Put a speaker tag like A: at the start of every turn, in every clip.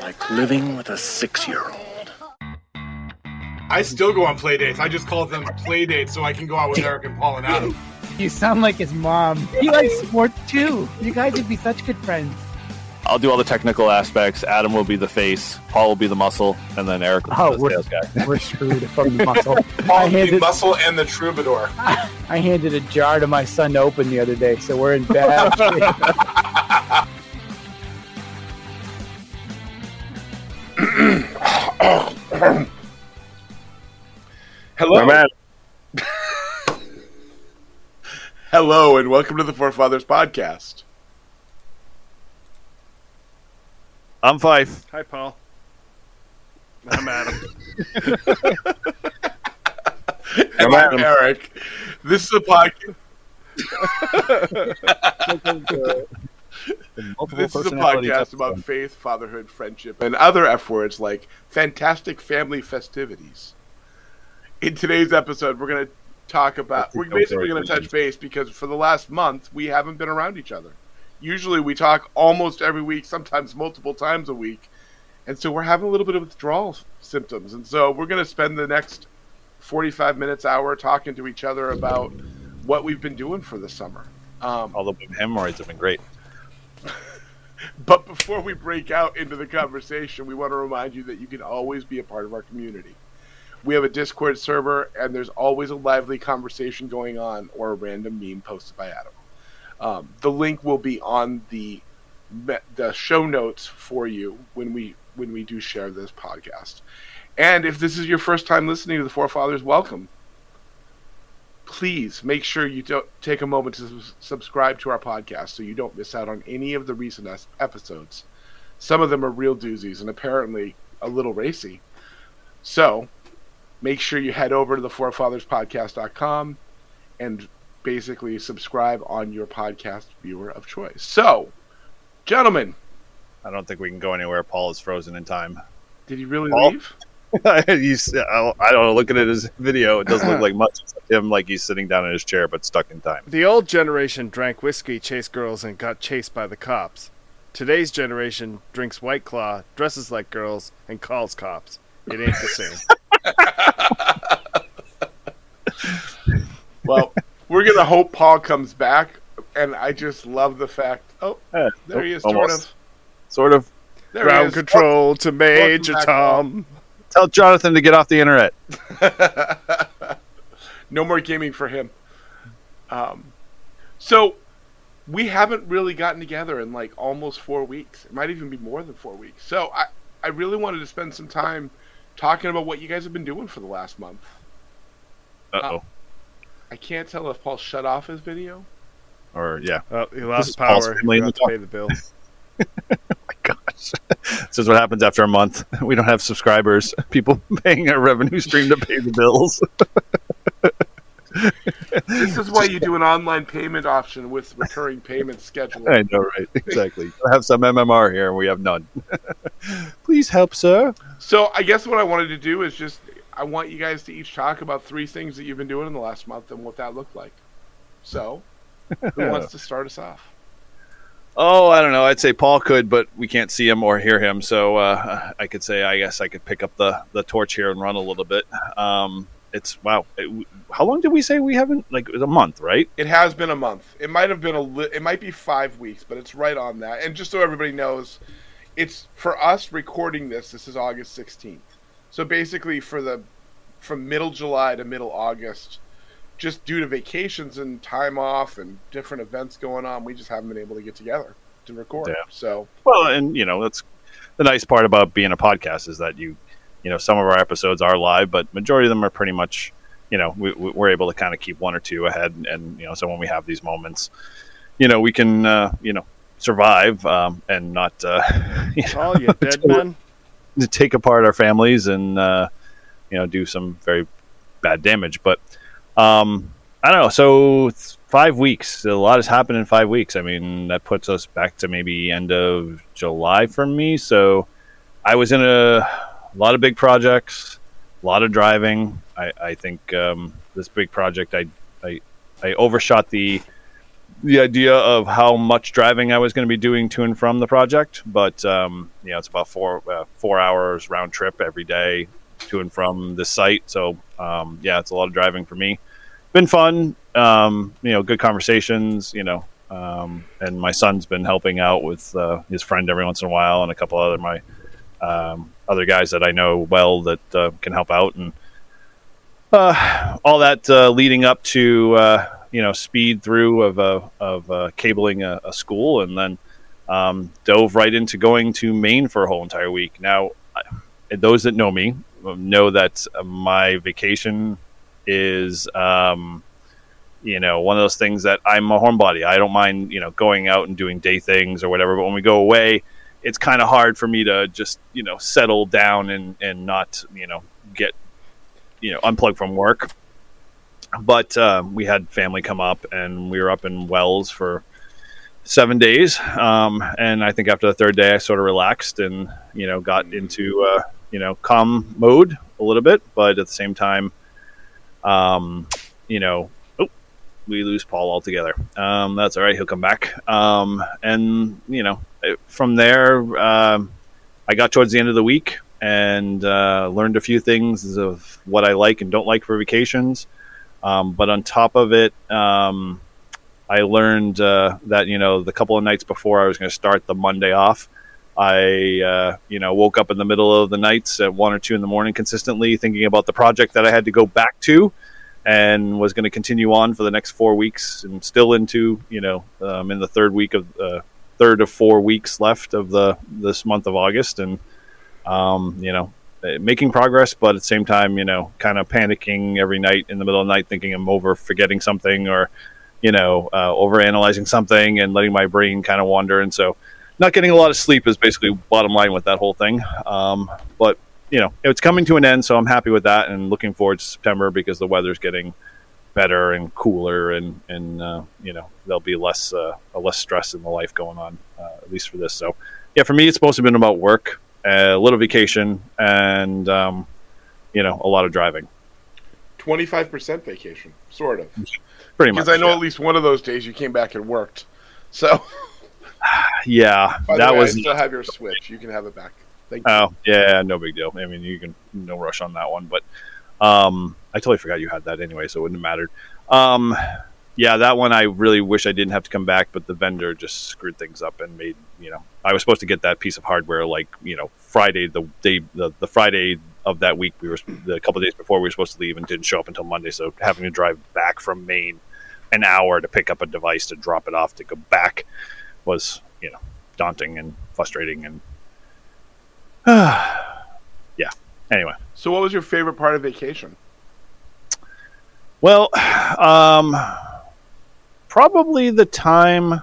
A: like living with a six year old.
B: I still go on play dates. I just call them play dates so I can go out with Eric and Paul and Adam.
C: You sound like his mom. He likes sports too. You guys would be such good friends.
D: I'll do all the technical aspects. Adam will be the face. Paul will be the muscle, and then Eric will
C: Oh,
D: be the
C: we're,
D: sales guy.
C: we're screwed from the muscle. I
B: Paul the
C: handed,
B: muscle and the troubadour.
C: I handed a jar to my son to open the other day, so we're in bad shape.
B: Hello.
D: My man.
B: Hello and welcome to the Forefathers podcast.
D: I'm Fife.
E: Hi, Paul. I'm Adam.
B: And I'm Eric. This is a podcast. This is a podcast about faith, fatherhood, friendship, and other F words like fantastic family festivities. In today's episode, we're going to talk about. We're basically going to touch base because for the last month we haven't been around each other. Usually we talk almost every week, sometimes multiple times a week, and so we're having a little bit of withdrawal symptoms. And so we're going to spend the next forty-five minutes, hour talking to each other about what we've been doing for the summer. Um,
D: the hemorrhoids have been great.
B: But before we break out into the conversation, we want to remind you that you can always be a part of our community. We have a Discord server, and there's always a lively conversation going on or a random meme posted by Adam. Um, the link will be on the the show notes for you when we when we do share this podcast. And if this is your first time listening to the Forefathers, welcome. Please make sure you don't take a moment to subscribe to our podcast so you don't miss out on any of the recent episodes. Some of them are real doozies and apparently a little racy. So make sure you head over to the forefatherspodcast.com and basically subscribe on your podcast viewer of choice. So, gentlemen,
D: I don't think we can go anywhere. Paul is frozen in time.
B: did he really
D: Paul?
B: leave?
D: you, s- I I don't know. Looking at his video, it doesn't look like much. Except him, like he's sitting down in his chair, but stuck in time.
E: the old generation drank whiskey, chased girls, and got chased by the cops. Today's generation drinks White Claw, dresses like girls, and calls cops. It ain't the same.
B: Well, we're going to hope Paul comes back. And I just love the fact. Oh,
D: Eh,
B: there he is,
D: almost.
B: sort of.
D: Sort of.
B: There
E: Ground
B: is.
E: control to Major
B: back, Paul.
E: Tom.
D: Tell Jonathan to get off the internet.
B: no more gaming for him. Um, so we haven't really gotten together in like almost four weeks. It might even be more than four weeks. So I, I really wanted to spend some time talking about what you guys have been doing for the last month.
D: Uh oh.
B: I can't tell if Paul shut off his video.
D: Or yeah.
E: Oh, he lost power.
D: family
E: He forgot to pay the bill.
D: this is what happens after a month. We don't have subscribers. People paying a revenue stream to pay the bills.
B: This is why you do an online payment option with recurring payment schedule.
D: I know, right? Exactly. I have some MMR here, and we have none. Please help, sir.
B: So I guess what I wanted to do is just I want you guys to each talk about three things that you've been doing in the last month and what that looked like. So, who wants to start us off?
D: Oh, I don't know. I'd say Paul could, but we can't see him or hear him. So uh, I could say, I guess I could pick up the, the torch here and run a little bit. Um, it's wow. It, how long did we say we haven't? Like a month, right?
B: It has been a month. It might have been a li- it might be 5 weeks, but it's right on that. And just so everybody knows, it's for us recording this. This is August 16th. So basically for the from middle July to middle August, just due to vacations and time off and different events going on, we just haven't been able to get together to record.
D: Yeah.
B: So,
D: Well, and you know that's the nice part about being a podcast is that you, you know, some of our episodes are live, but majority of them are pretty much, you know, we, we- we're able to kind of keep one or two ahead, and you know, so when we have these moments, you know, we can, uh, you know, survive um, and not, uh, you know,
E: Paul, you dead man?
D: to take apart our families and uh, you know do some very bad damage. But um, I don't know. So five weeks. A lot has happened in five weeks. I mean, that puts us back to maybe end of July for me. So I was in a, lot of big projects, a lot of driving. I, I think um, this big project, I, I I overshot the the idea of how much driving I was going to be doing to and from the project, but um, you know, it's about four uh, four hours round trip every day to and from the site. So um, yeah, it's a lot of driving for me. Been fun, um, you know, good conversations, you know, um, and my son's been helping out with uh, his friend every once in a while, and a couple other my um, other guys that I know well that uh, can help out, and uh, all that uh, leading up to uh, you know speed through of uh, of cabling a, a, school, and then um, dove right into going to Maine for a whole entire week. Now, those that know me know that my vacation is. Um, you know, one of those things that I'm a homebody. I don't mind, you know, going out and doing day things or whatever. But when we go away, it's kind of hard for me to just, you know, settle down and, and not, you know, get, you know, unplug from work but uh, we had family come up and we were up in Wells for seven days. Um, and I think after the third day, I sort of relaxed and, you know, got into, uh, you know, calm mode a little bit. But at the same time, um, you know, oh, we lose Paul altogether. Um, that's all right. He'll come back. Um, and, you know, from there, uh, I got towards the end of the week and uh, learned a few things of what I like and don't like for vacations. Um, but on top of it, um, I learned uh, that you know the couple of nights before I was going to start the Monday off, I uh, you know woke up in the middle of the nights at one or two in the morning consistently thinking about the project that I had to go back to, and was going to continue on for the next four weeks and still into you know um, in the third week of uh, third of four weeks left of the this month of August and um, you know uh, making progress, but at the same time, you know, kind of panicking every night in the middle of the night, thinking I'm over forgetting something or, you know, uh, over analyzing something and letting my brain kind of wander. And so, not getting a lot of sleep is basically bottom line with that whole thing. Um, but you know, it's coming to an end, so I'm happy with that and looking forward to September because the weather's getting better and cooler, and and uh, you know, there'll be less uh, less stress in the life going on, uh, at least for this. So, yeah, for me, it's supposed to have been about work a little vacation, and um, you know a lot of driving.
B: Twenty five percent vacation, sort of.
D: Pretty much.
B: Because I know yeah. at least one of those days you came back and worked. So.
D: yeah,
B: By
D: that
B: way,
D: was.
B: I still have your Switch. You can have it back. Thank you.
D: Oh yeah, no big deal. I mean, you can no rush on that one, but um, I totally forgot you had that anyway, so it wouldn't have mattered. Um, yeah, that one I really wish I didn't have to come back, but the vendor just screwed things up and made you know I was supposed to get that piece of hardware like you know Friday the day the, the Friday of that week we were the couple days before we were supposed to leave and didn't show up until Monday, so having to drive back from Maine an hour to pick up a device to drop it off to go back was you know daunting and frustrating and yeah. Anyway,
B: so what was your favorite part of vacation?
D: Well, um probably the time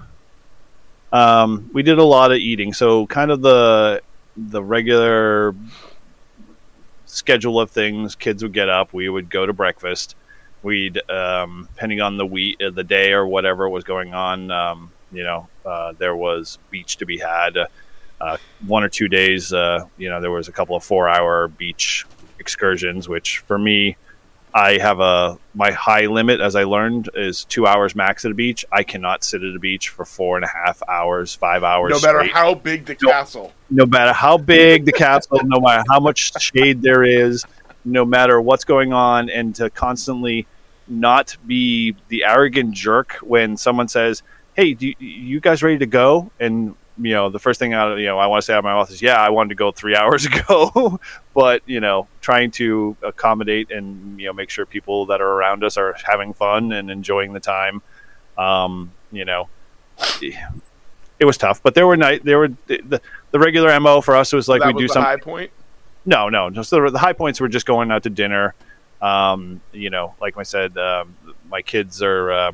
D: um, we did a lot of eating. So kind of the the regular schedule of things. Kids would get up. We would go to breakfast. We'd um, depending on the week, uh, the day, or whatever was going on. Um, you know, uh, there was beach to be had. Uh, one or two days, uh, you know, there was a couple of four-hour beach excursions, which for me I have a my high limit, as I learned, is two hours max at a beach. I cannot sit at a beach for four and a half hours, five hours.
B: No matter
D: straight.
B: how big the no, castle.
D: No matter how big the castle, no matter how much shade there is, no matter what's going on, and to constantly not be the arrogant jerk when someone says, "Hey, do you, you guys ready to go?" and you know, the first thing I, you know, I want to say out of my mouth is, yeah, I wanted to go three hours ago, but you know, trying to accommodate and you know make sure people that are around us are having fun and enjoying the time. Um, you know, it was tough, but there were night there were the, the regular mo for us was like we do some
B: high point.
D: No, no, just the, the high points were just going out to dinner. Um, you know, like I said, um, my kids are. Uh,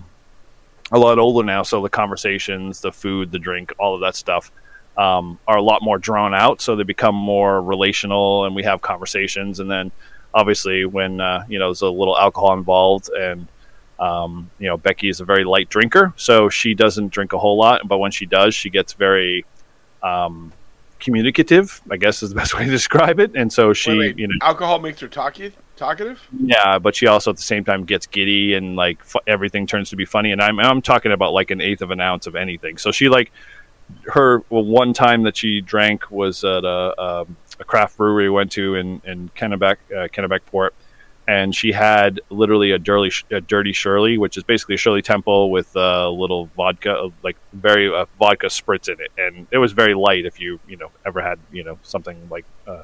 D: a lot older now, so the conversations, the food, the drink, all of that stuff um, are a lot more drawn out. So they become more relational, and we have conversations. And then, obviously, when uh, you know there's a little alcohol involved, and um, you know Becky is a very light drinker, so she doesn't drink a whole lot. But when she does, she gets very um, communicative. I guess is the best way to describe it. And so she,
B: Wait, wait,
D: you know,
B: alcohol makes her talky, talkative.
D: yeah, but she also at the same time gets giddy and like fu- everything turns to be funny. And I'm I'm talking about like an eighth of an ounce of anything. So she like her well, one time that she drank was at a, a, a craft brewery we went to in in Kennebec uh, and she had literally a dirty a dirty Shirley, which is basically a Shirley Temple with a little vodka, like very uh, vodka spritz in it, and it was very light. If you you know ever had you know something like uh,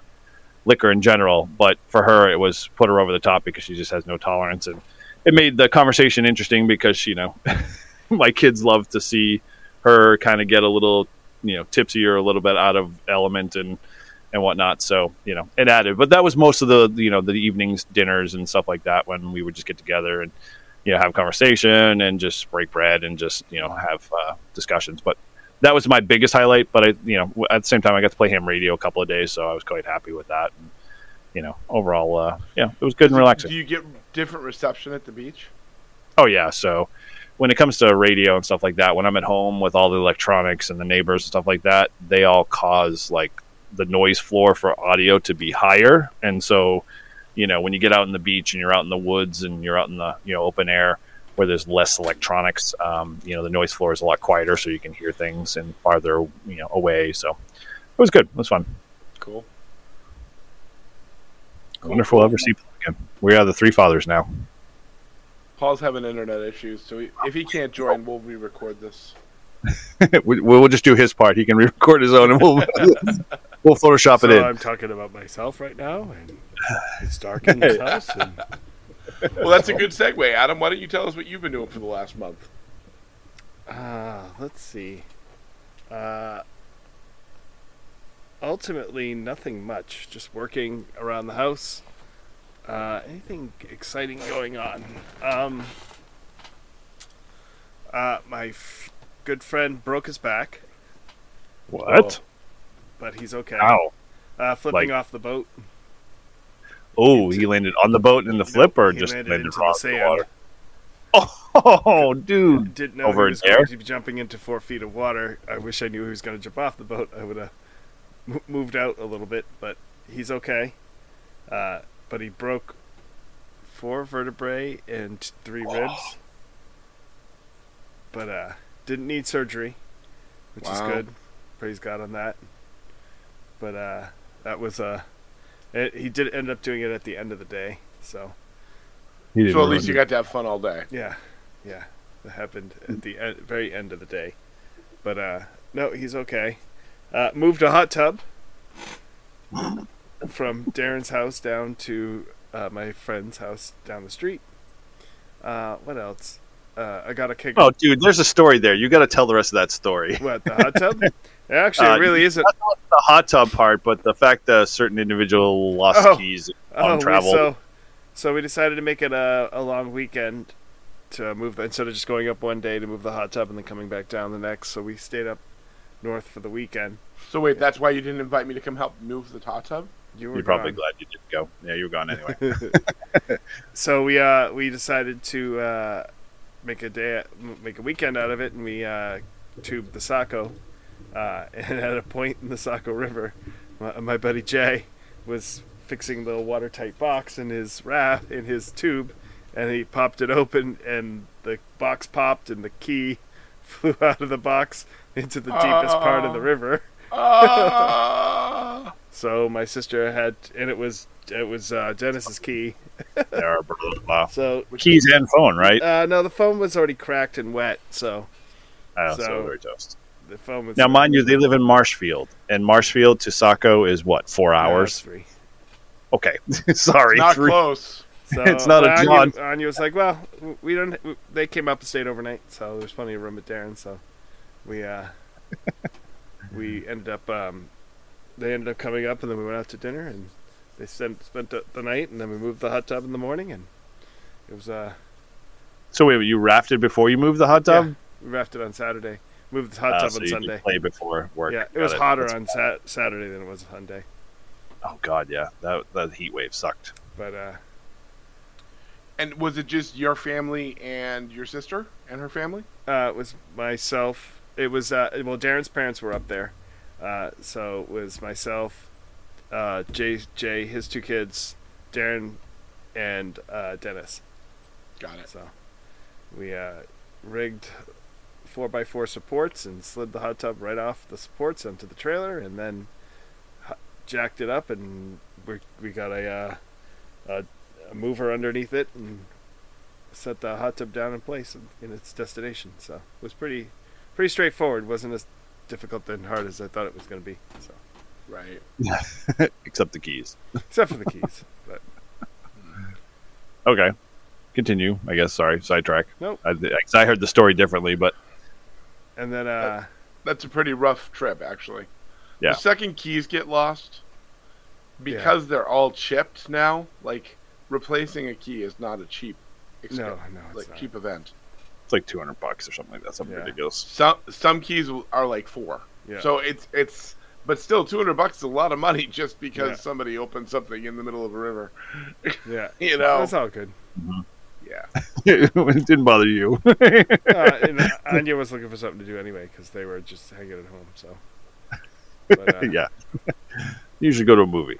D: liquor in general, but for her it was put her over the top because she just has no tolerance, and it made the conversation interesting because you know my kids love to see her kind of get a little you know tipsy or a little bit out of element and and whatnot. So you know, it added. But that was most of the you know the evenings, dinners, and stuff like that when we would just get together and you know have conversation and just break bread and just you know have uh, discussions. But that was my biggest highlight. But I you know at the same time I got to play ham radio a couple of days, so I was quite happy with that. And, you know, overall, uh, yeah, it was good and relaxing.
B: Do you get different reception at the beach?
D: Oh yeah, so when it comes to radio and stuff like that, when I'm at home with all the electronics and the neighbors and stuff like that, they all cause like the noise floor for audio to be higher. And so, you know, when you get out in the beach and you're out in the woods and you're out in the, you know, open air where there's less electronics, um, you know, the noise floor is a lot quieter so you can hear things and farther, you know, away. So it was good. It was fun.
B: Cool.
D: I wonder if we'll ever see Paul again. We are the three fathers now.
B: Paul's having internet issues, so he, if he can't join, we'll re-record this.
D: we, we'll just do his part. He can record his own and we'll, we'll Photoshop
E: So
D: it in.
E: I'm talking about myself right now, and it's dark in this house. And
B: Well, that's a good segue, Adam. Why don't you tell us what you've been doing for the last month?
E: Uh, let's see. Uh, ultimately, nothing much. Just working around the house. Uh, anything exciting going on? Um, uh, my f- good friend broke his back,
D: What?
E: but he's okay.
D: Ow.
E: Uh, flipping
D: Like-
E: off the boat.
D: Oh, he landed on the boat in the flip, or just
E: landed
D: landed
E: into the sand.
D: water? Oh, dude!
E: Didn't know
D: Over
E: he was
D: there?
E: going to be jumping into four feet of water. I wish I knew he was going to jump off the boat. I would have moved out a little bit, but he's okay. Uh, but he broke four vertebrae and three ribs. But uh, didn't need surgery, which is good. Praise God on that. But uh, that was uh, it, he did end up doing it at the end of the day. So
D: He didn't
B: So at least you
D: it.
B: got to have fun all day.
E: yeah, yeah, that happened at the e- very end of the day. But uh, no, he's okay. Uh, moved a hot tub from Darren's house down to uh, my friend's house down the street. Uh, what else? Uh, I got a kick.
D: Oh, dude, there's a story there. You got to tell the rest of that story.
E: What the hot tub? Actually,
D: Uh,
E: it really isn't.
D: The hot tub part, but the fact that a certain individual lost
E: Oh.
D: keys
E: Oh,
D: on
E: we-
D: travel.
E: so, so we decided to make it a, a long weekend to move the, instead of just going up one day to move the hot tub and then coming back down the next. So we stayed up north for the weekend.
B: So wait, that's why you didn't invite me to come help move the hot tub?
E: You were
D: You're probably
E: gone.
D: glad you didn't go. Yeah, you were gone anyway.
E: So we uh we decided to uh, make a day make a weekend out of it, and we uh, tubed the Saco. Uh, and at a point in the Saco River, my, my buddy Jay was fixing the watertight box in his raft in his tube, and he popped it open, and the box popped, and the key flew out of the box into the deepest part of the
B: Oh.
E: river.
B: Ah!
E: So my sister had, and it was it was uh, Dennis's key.
D: there are blah, blah, blah.
E: So
D: keys and phone, right?
E: Uh, no, the phone was already cracked and wet, so
D: Oh, so,
E: so-
D: very toast.
E: The phone was.
D: Now, mind you, they live in Marshfield, and Marshfield to Saco is what four hours?
E: it's three.
D: Okay, sorry,
B: Not
D: three.
B: close.
E: So,
D: It's not a
E: Anya,
D: John.
E: Anya was like, "Well, we don't." w- They came up and stayed overnight, so there's plenty of room at Darren. So we uh, we ended up. Um, they ended up coming up, and then we went out to dinner, and they spent spent the, the night, and then we moved the hot tub in the morning, and it was uh,
D: So wait, you rafted before you moved the hot tub?
E: we rafted on Saturday, moved the hot
D: Ah,
E: tub
D: so
E: on
D: you
E: Sunday.
D: play before work.
E: Yeah, it
D: Got
E: was hotter
D: That's-
E: on sat- Saturday than it was on Sunday,
D: Oh god, yeah, that that heat wave sucked.
E: but uh,
B: And was it just your family and your sister and her family?
E: Uh, it was myself. It was uh, well, Darren's parents were up there, Uh, so it was myself, uh, Jay, Jay, his two kids, Darren, and uh, Dennis.
B: Got it.
E: So we uh, rigged four by four supports and slid the hot tub right off the supports onto the trailer, and then jacked it up, and we we got a, uh, a a mover underneath it and set the hot tub down in place in, in its destination. So it was pretty pretty straightforward. wasn't as difficult and hard as I thought it was going to be. So
B: Right.
D: Except the keys.
E: except for the keys, but
D: Okay. Continue. I guess. Sorry. Sidetrack.
E: Nope.
D: I, 'cause I heard the story differently, but
E: and then uh,
B: That's a pretty rough trip, actually.
D: Yeah.
B: The second keys get lost because they're all chipped now. Like replacing a key is not a cheap, exp-
E: no, no, it's
B: like
E: not.
B: cheap event.
D: it's like two hundred bucks or something like that. Something
E: Yeah.
D: ridiculous.
B: Some some keys are like four.
E: Yeah.
B: So it's it's but still 200 bucks is a lot of money just because
E: Yeah.
B: somebody opened something in the middle of a river.
E: yeah,
B: You know.
E: that's all good.
B: Yeah.
D: it didn't bother you.
E: uh, and Anya was looking for something to do anyway because they were just hanging at home. So, but, uh,
D: yeah. You should go to a movie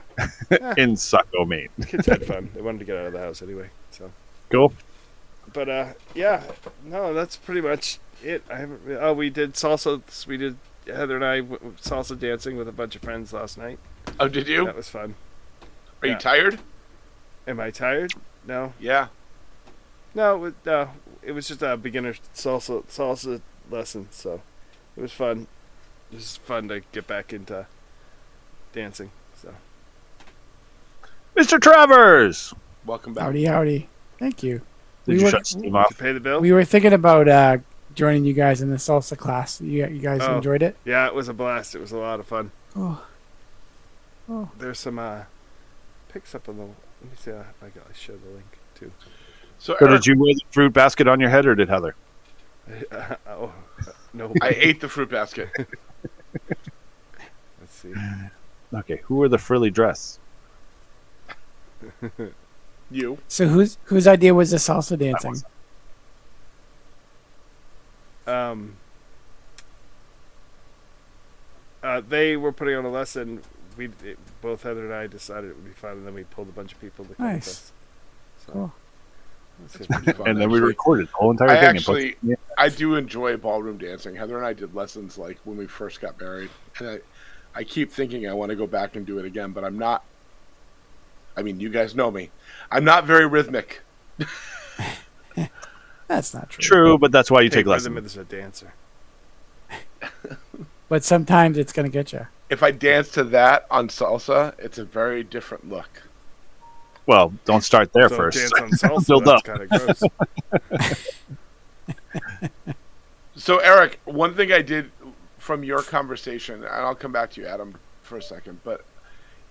D: in Saco, Maine.
E: kids had fun. They wanted to get out of the house anyway. So,
D: Cool.
E: but uh, yeah, no, that's pretty much it. I haven't. Oh, we did salsa. We did Heather and I w- w- salsa dancing with a bunch of friends last night.
B: Oh, did you?
E: That was fun.
B: Are
E: yeah.
B: you tired?
E: Am I tired? No,
B: Yeah.
E: No. It, uh, it was just a beginner salsa salsa lesson, so it was fun. It was fun to get back into dancing. So.
D: Mr. Travers.
B: Welcome back.
C: Howdy, howdy. Thank you.
D: Did
C: We
D: you
C: were-
D: shut Steam
E: Did
D: off?
E: you pay the bill?
C: We were thinking about uh, joining you guys in the salsa class. You, you guys
E: Oh.
C: enjoyed it?
E: Yeah, it was a blast. It was a lot of fun.
C: Oh. Oh.
E: There's some uh, pics up on the. Let me see uh, if I can I share the link too.
B: So,
D: So
B: Eric,
D: did you wear the fruit basket on your head, or did Heather?
E: oh, no.
B: I ate the fruit basket.
E: Let's see.
D: Okay. Who wore the frilly dress?
B: You.
C: So whose whose idea was the salsa dancing?
E: Um, uh, they were putting on a lesson. We it, both Heather and I decided it would be fun, and then we pulled a bunch of people to come with us. So,
C: Cool.
D: And then we recorded the whole entire
B: I
D: thing. and
B: actually,
D: posted-
B: I do enjoy ballroom dancing. Heather and I did lessons like when we first got married, and I, I keep thinking I want to go back and do it again, but I'm not. I mean, you guys know me. I'm not very rhythmic.
C: That's not true.
D: True, but that's why you take
E: rhythm
D: lessons.
E: as a dancer.
C: But sometimes it's gonna get you.
B: If I dance to that on salsa, it's a very different look.
D: Well, don't start there
E: so
D: first.
E: dance on salsa.
D: Build
E: that's
D: up.
E: kind of gross.
B: So, Eric, one thing I did from your conversation, and I'll come back to you, Adam, for a second, but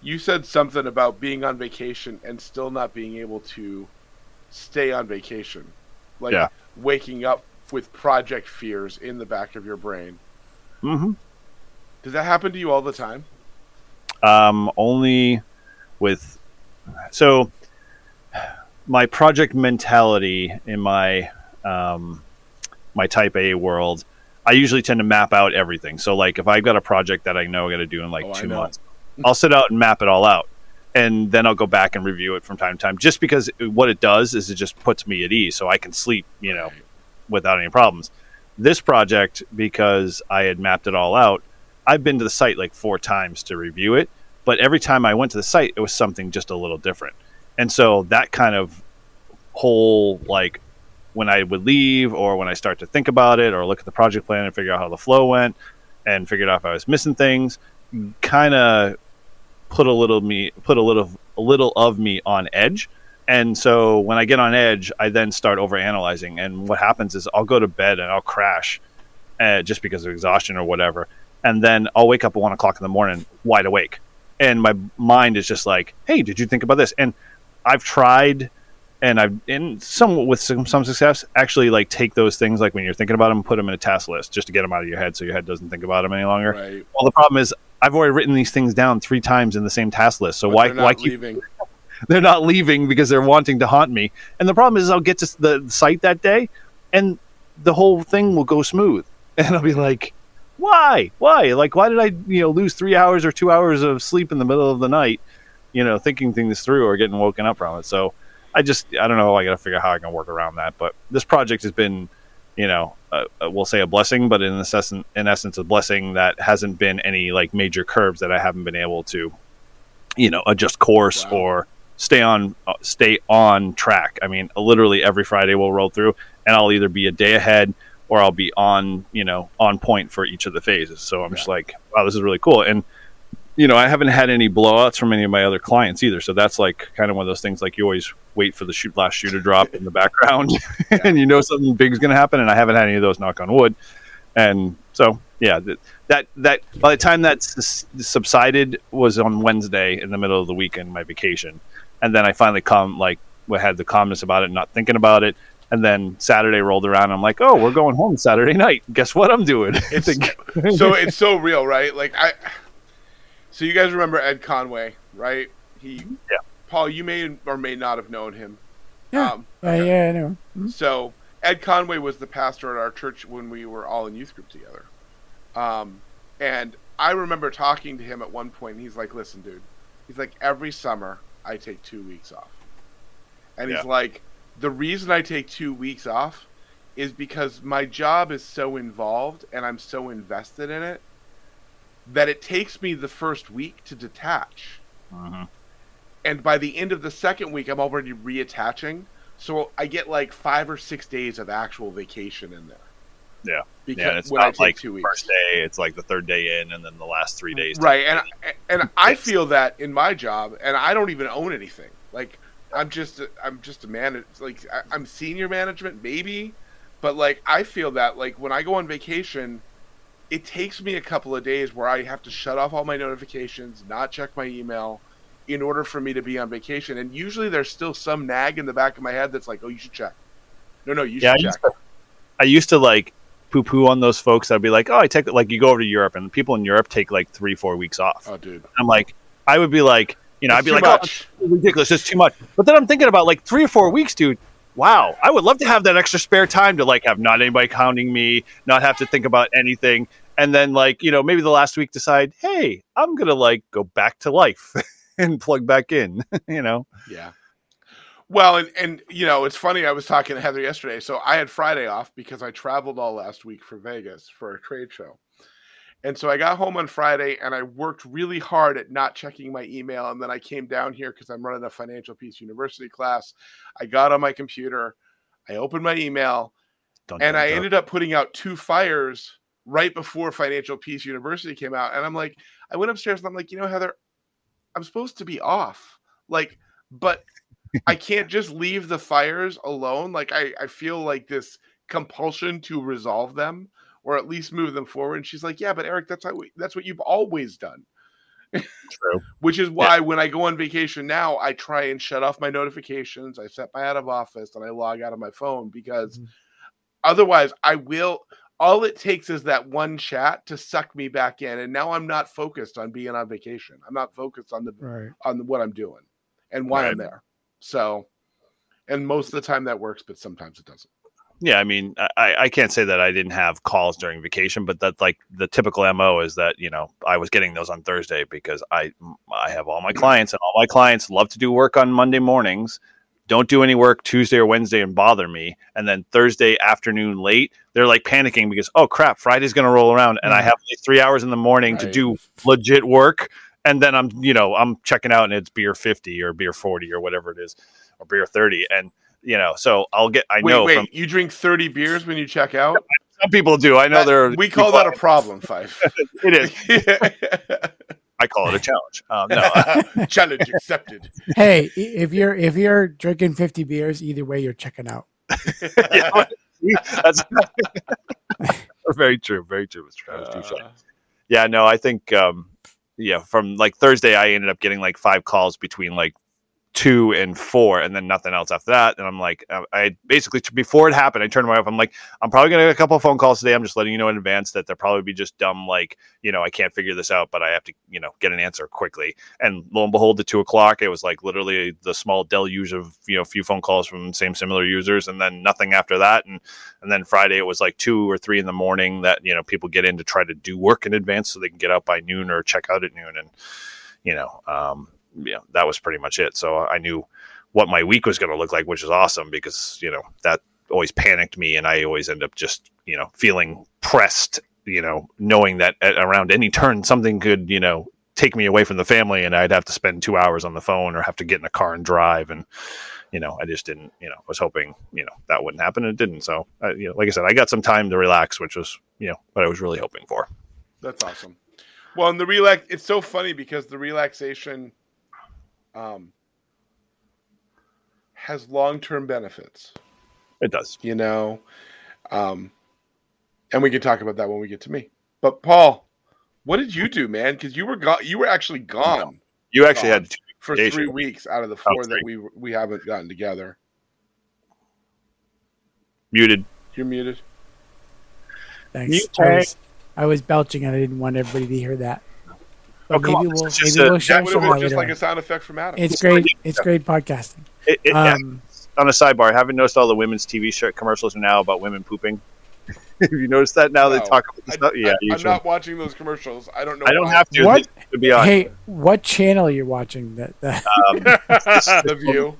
B: you said something about being on vacation and still not being able to stay on vacation. Like
D: Yeah.
B: waking up with project fears in the back of your brain.
D: hmm
B: Does that happen to you all the time?
D: Um, only with so my project mentality in my um, my Type A world. I usually tend to map out everything. So, like, if I've got a project that I know I got to do in like
B: Oh,
D: two months, I'll sit out and map it all out, and then I'll go back and review it from time to time. Just because what it does is it just puts me at ease, so I can sleep, you know, without any problems. This project, because I had mapped it all out, I've been to the site like four times to review it, but every time I went to the site, it was something just a little different. And so that kind of whole like when I would leave or when I start to think about it or look at the project plan and figure out how the flow went and figured out if I was missing things, kind of put a little me put a little a little of me on edge. And so when I get on edge, I then start over analyzing. And what happens is I'll go to bed and I'll crash uh, just because of exhaustion or whatever. And then I'll wake up at one o'clock in the morning wide awake. And my mind is just like, hey, did you think about this? And I've tried and I've in some with some, some success actually like take those things like when you're thinking about them, put them in a task list just to get them out of your head so your head doesn't think about them any longer.
B: Right.
D: Well, the problem is I've already written these things down three times in the same task list. So
B: But
D: why why keep
B: leaving?
D: they're not leaving because they're wanting to haunt me. And the problem is I'll get to the site that day and the whole thing will go smooth. And I'll be like, why? Why? Like, why did I, you know, lose three hours or two hours of sleep in the middle of the night, you know, thinking things through or getting woken up from it? So I just, I don't know. I got to figure out how I can work around that. But this project has been, you know, uh, we'll say a blessing, but in essence, in essence, a blessing that hasn't been any like major curves that I haven't been able to, you know, adjust course
B: Wow.
D: or stay on uh, stay on track. I mean, literally every Friday we'll roll through, and I'll either be a day ahead or I'll be on, you know, on point for each of the phases. So I'm just like, wow, this is really cool. And you know, I haven't had any blowouts from any of my other clients either. So that's like kind of one of those things like you always wait for the shoot last shoe to drop in the background and you know something big's going to happen. And I haven't had any of those knock on wood. And so, yeah, that, that, that by the time that s- subsided was on Wednesday in the middle of the weekend, my vacation. And then I finally come like, had the calmness about it, not thinking about it. And then Saturday rolled around. I'm like, oh, we're going home Saturday night. Guess what I'm doing?
B: It's so it's so real, right? Like I. So you guys remember Ed Conway, right? He.
D: Yeah.
B: Paul, you may or may not have known him.
C: Yeah.
B: Um,
C: Uh, yeah, I know.
B: So Ed Conway was the pastor at our church when we were all in youth group together. Um, and I remember talking to him at one point, and he's like, "Listen, dude," he's like, "Every summer I take two weeks off," and he's like, "The reason I take two weeks off is because my job is so involved and I'm so invested in it that it takes me the first week to detach."
D: Mhm.
B: and by the end of the second week i'm already reattaching so i get like five or six days of actual vacation in there
D: Yeah.
B: because
D: Yeah, it's
B: when i
D: not
B: take
D: like
B: two
D: the
B: weeks
D: first day. It's like the third day in, and then the last three days.
B: right and and i feel that in my job and i don't even own anything like i'm just a, i'm just a man like I- i'm senior management maybe but like i feel that like when i go on vacation it takes me a couple of days where i have to shut off all my notifications not check my email in order for me to be on vacation and usually there's still some nag in the back of my head that's like oh you should check no no you
D: Yeah,
B: should
D: used,
B: check
D: to, I used to like poo poo on those folks. I'd be like, oh, I take like you go over to Europe, and people in Europe take like three, four weeks off.
B: oh dude
D: I'm like, I would be like, you know,
B: It's
D: I'd be like, oh,
B: much.
D: oh, it's ridiculous, it's too much. But then I'm thinking about like three or four weeks, dude. Wow, I would love to have that extra spare time to like have not anybody counting me, not have to think about anything, and then like you know maybe the last week decide, hey, I'm gonna like go back to life and plug back in, you know.
B: Yeah. Well, and and you know, it's funny. I was talking to Heather yesterday. So I had Friday off because I traveled all last week for Vegas for a trade show. And so I got home on Friday and I worked really hard at not checking my email. And then I came down here because I'm running a Financial Peace University class. I got on my computer, I opened my email,
D: Dun,
B: and
D: dun,
B: I
D: dun.
B: ended up putting out two fires right before Financial Peace University came out. And I'm like, I went upstairs and I'm like, you know, Heather, I'm supposed to be off. Like, but I can't just leave the fires alone. Like, I, I feel like this compulsion to resolve them or at least move them forward. And she's like, yeah, but Eric, that's how we, that's what you've always done.
D: True.
B: Which is why when I go on vacation now, I try and shut off my notifications. I set my out of office and I log out of my phone because
C: Mhm.
B: otherwise I will all it takes is that one chat to suck me back in and now I'm not focused on being on vacation. I'm not focused on the
C: Right.
B: on what I'm doing and why I'm there. So and most of the time that works, but sometimes it doesn't.
D: Yeah, I mean, I, I can't say that I didn't have calls during vacation, but that like the typical mo is that you know I was getting those on Thursday because I I have all my clients and all my clients love to do work on Monday mornings. Don't do any work Tuesday or Wednesday and bother me, and then Thursday afternoon late they're like panicking because oh crap Friday's going to roll around and I mm. have like three hours in the morning to do legit work, and then I'm you know I'm checking out and it's beer fifty or beer forty or whatever it is or beer thirty and. You know, so I'll get. I
B: Wait,
D: know
B: wait,
D: from
B: you drink 30 beers when you check out?
D: some people do. I know
B: That-
D: there.
B: we call that a problem, Fife.
D: It is. I call it a challenge. Um, no,
B: Challenge accepted.
C: Hey, if you're if you're drinking 50 beers, either way, you're checking out.
D: yeah, that's very true. Very true. Mr. Travis. Touche.
B: Uh,
D: Yeah, no, I think um, yeah, from like Thursday, I ended up getting like five calls between like two and four, and then nothing else after that. And I'm like, uh, I basically before it happened, I turned my wife. I'm like, I'm probably gonna get a couple of phone calls today. I'm just letting you know in advance that they'll probably be just dumb, like you know, I can't figure this out, but I have to you know get an answer quickly. And lo and behold, at two o'clock, it was like literally the small deluge of you know a few phone calls from same similar users, and then nothing after that. And and then Friday it was like two or three in the morning that you know people get in to try to do work in advance so they can get out by noon or check out at noon and you know um yeah that was pretty much it. So i knew what my week was going to look like which is awesome because you know that always panicked me and i always end up just you know feeling pressed you know knowing that at, around any turn something could you know take me away from the family and i'd have to spend two hours on the phone or have to get in a car and drive. And you know i just didn't you know was hoping you know that wouldn't happen and it didn't. So uh, you know like i said i got some time to relax which was you know what i was really hoping for.
B: That's awesome. Well, and the relax it's so funny because the relaxation um has long-term benefits,
D: it does
B: you know. Um and we can talk about that when we get to me. But Paul, what did you do, man? Cuz you were gone you were actually gone
D: you actually
B: Gone.
D: had two
B: for 3 weeks out of the 4 that we we haven't gotten together.
D: muted
B: You're muted.
C: Thanks.
D: You
C: I was, I was belching and I didn't want everybody to hear that. But
D: Oh, come
C: maybe
D: on,
C: we'll
D: it's just
C: maybe
D: a-
C: we'll share
B: That would
C: some
B: have
C: of
B: been
C: that
B: just
C: later.
B: like a sound effect from Adam.
C: It's great. It's great podcasting.
D: It, it, yeah,
C: Um,
D: on a sidebar, I haven't noticed all the women's TV show commercials are now about women pooping. Have you noticed that now they talk about
B: I,
D: stuff? Yeah,
B: I,
D: you
B: am not watching those commercials. I don't know.
D: I don't
B: why.
D: have to.
C: What?
D: To be on
C: hey, what channel are you're watching? That, that
D: um,
B: the view.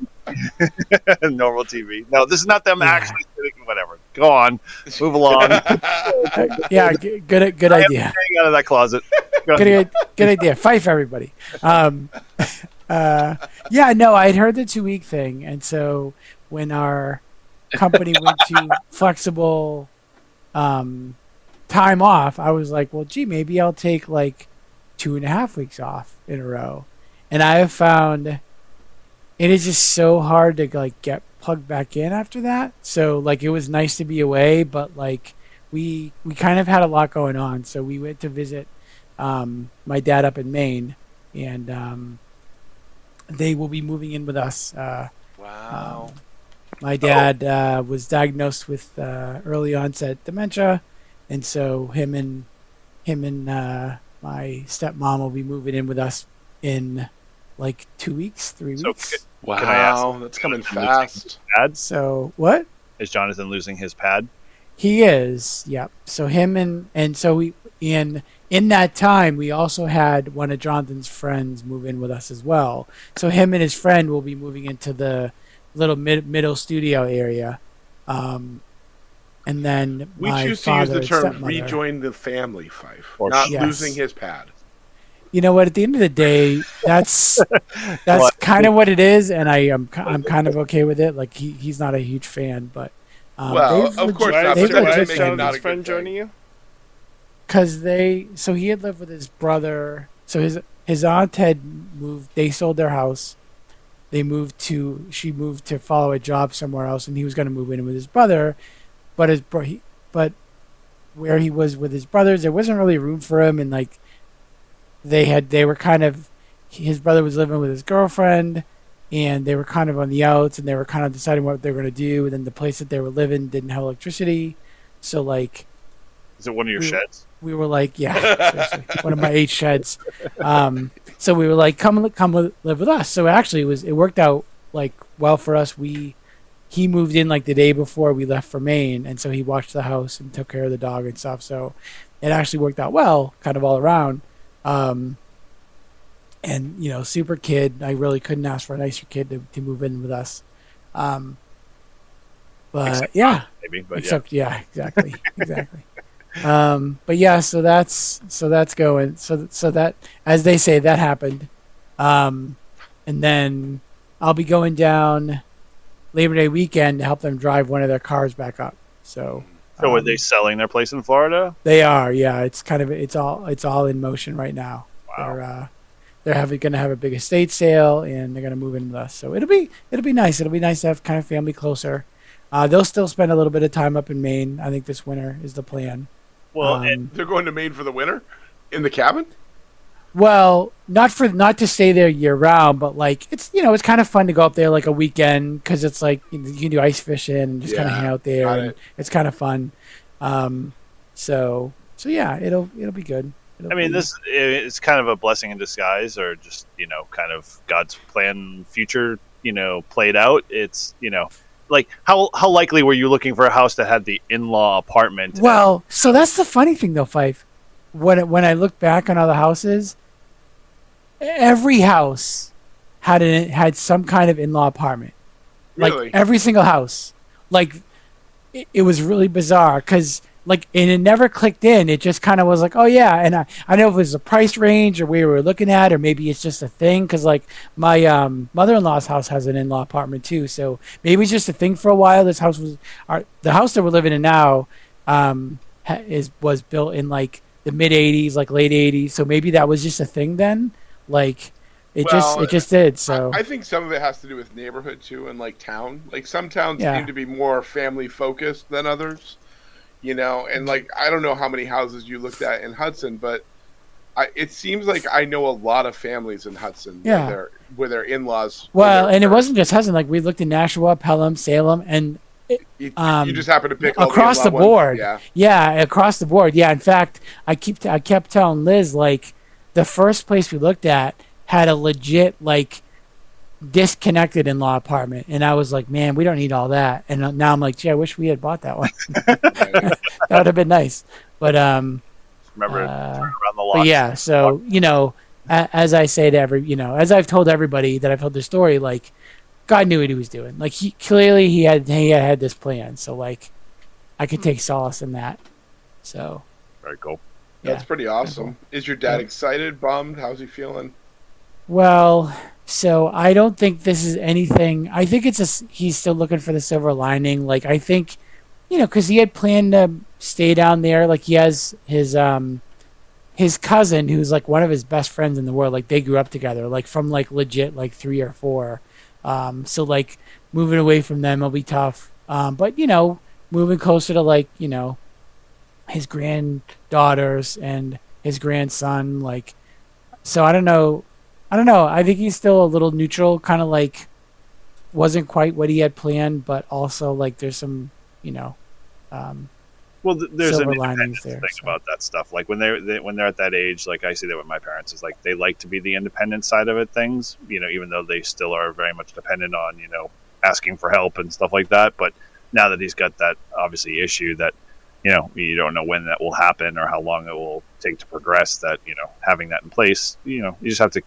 D: normal TV. No, this is not them
C: Yeah.
D: actually. sitting- Whatever. Go on. Move along.
C: yeah, good good
D: I
C: idea.
D: Getting out of that closet. Go
C: Good,
D: ahead.
C: good idea. For everybody. Um, uh, yeah, no, I'd heard the two week thing, and so when our company went to flexible um, time off, I was like, well, gee, maybe I'll take like two and a half weeks off in a row, and I have found it is just so hard to like get plugged back in after that. So like it was nice to be away, but like we we kind of had a lot going on. So we went to visit um, my dad up in Maine, and um, they will be moving in with us. Uh,
B: wow.
C: my dad uh, was diagnosed with uh, early onset dementia, and so him and him and uh, my stepmom will be moving in with us in like two weeks, three
D: So,
C: weeks.
B: Wow.
D: Can ask-
B: That's coming fast.
D: Pad?
C: So what?
D: Is Jonathan losing his pad?
C: He is, yep. So him and and so we in in that time we also had one of Jonathan's friends move in with us as well. So him and his friend will be moving into the little mid, middle studio area, um, and then
B: We
C: my
B: choose to use the term
C: stepmother-
B: rejoin the family, Fife.
D: Or-
B: not
C: Yes.
B: losing his pad.
C: You know what? At the end of the day, that's that's
D: Well,
C: kind of what it is, and I am I'm kind of okay with it. Like he, he's not a huge fan, but um,
B: Well,
C: they've
B: of course not,
E: Why
C: they've
B: but
E: is,
B: that
E: why
B: doesn't
E: is
B: make
C: legit-
B: not
E: Jonathan's friend joining you?
C: Because they so he had lived with his brother so his his aunt had moved they sold their house they moved to she moved to follow a job somewhere else and he was going to move in with his brother but his bro he, but where he was with his brothers there wasn't really room for him and like they had they were kind of his brother was living with his girlfriend and they were kind of on the outs and they were kind of deciding what they were going to do and then the place that they were living didn't have electricity so like
D: Is it one of your
C: We-
D: sheds?
C: We were like, yeah, one of my eight sheds. Um, so we were like, come, come live with us. So actually, it was it worked out like well for us. We he moved in like the day before we left for Maine, and so he watched the house and took care of the dog and stuff. So it actually worked out well, kind of all around. Um, and you know, super kid. I really couldn't ask for a nicer kid to, to move in with us. Um, but
D: Except
C: yeah,
D: Maybe, but yeah.
C: Except yeah, exactly, exactly. Um, but yeah, so that's so that's going. So so that as they say, that happened. Um, and then I'll be going down Labor Day weekend to help them drive one of their cars back up. So
D: So are
C: um,
D: they selling their place in Florida?
C: They are, yeah. It's kind of it's all it's all in motion right now.
D: Wow.
C: They're uh, they're having going to have a big estate sale and they're going to move in with us. So it'll be it'll be nice. It'll be nice to have kind of family closer. Uh, they'll still spend a little bit of time up in Maine. I think this winter is the plan.
D: Well,
C: Um,
D: and
B: They're going to Maine for the winter in the cabin.
C: Well, not for not to stay there year round, but like it's you know it's kind of fun to go up there like a weekend because it's like you, can do ice fishing and just kind of hang out there. And
B: it.
C: it's kind of fun. Um, so so yeah, it'll it'll be good. It'll
D: I mean,
C: be-
D: this it's kind of a blessing in disguise, or just you know, kind of God's plan, future, you know, played out. It's you know, like how how likely were you looking for a house that had the in law apartment?
C: Well, so that's the funny thing though, Fife. When it, when I look back on all the houses, every house had an, had some kind of in law apartment.
B: Really?
C: Like every single house. Like it, it was really bizarre because like and it never clicked in. It just kind of was like, oh yeah. And I I know if it was the price range or we were looking at, or maybe it's just a thing because like my um, mother-in-law's house has an in-law apartment too. So maybe it's just a thing for a while. This house was our the house that we're living in now um, ha- is was built in like the mid '80s, like late '80s. So maybe that was just a thing then. Like it just it just did. So
B: I, I think some of it has to do with neighborhood too, and like town. Like some towns
C: Yeah.
B: seem to be more family focused than others. You know, and like I don't know how many houses you looked at in Hudson, but I, it seems like I know a lot of families in Hudson.
C: Yeah.
B: where their where their in laws.
C: well, and it wasn't just Hudson. Like we looked in Nashua, Pelham, Salem, and
B: You,
C: um,
B: you just happen to pick
C: across
B: the,
C: the
B: in-law ones.
C: board.
B: Yeah,
C: Yeah, across the board. Yeah, in fact, I keep I kept telling Liz like the first place we looked at had a legit like disconnected in-law apartment, and I was like, man, we don't need all that. And now I'm like, gee, I wish we had bought that one. that would have been nice. But um,
D: remember
C: uh,
D: around the lot.
C: yeah, so you know, as I say to every, you know, as I've told everybody that I've told the story, like God knew what he was doing. Like he clearly he had he had, had this plan. So like, I could take solace in that. So
D: very cool.
B: that's pretty awesome. Is your dad
C: Yeah.
B: excited? Bummed? How's he feeling?
C: Well, so I don't think this is anything. I think it's a he's still looking for the silver lining. Like I think, you know, because he had planned to stay down there. Like he has his um his cousin who's like one of his best friends in the world. Like they grew up together. Like from like legit like three or four. Um, so like moving away from them will be tough. Um, but you know, moving closer to like you know his granddaughters and his grandson. Like, so I don't know. I don't know. I think he's still a little neutral, kind of like wasn't quite what he had planned, but also like there's some, you know, um,
D: Well, th- there's an independence
C: there,
D: thing
C: so.
D: about that stuff. Like when they're they, when they're at that age, like I see that with my parents, is like they like to be the independent side of it. Things, you know, even though they still are very much dependent on you know asking for help and stuff like that. But now that he's got that obviously issue that you know you don't know when that will happen or how long it will take to progress. That you know having that in place, you know, you just have to.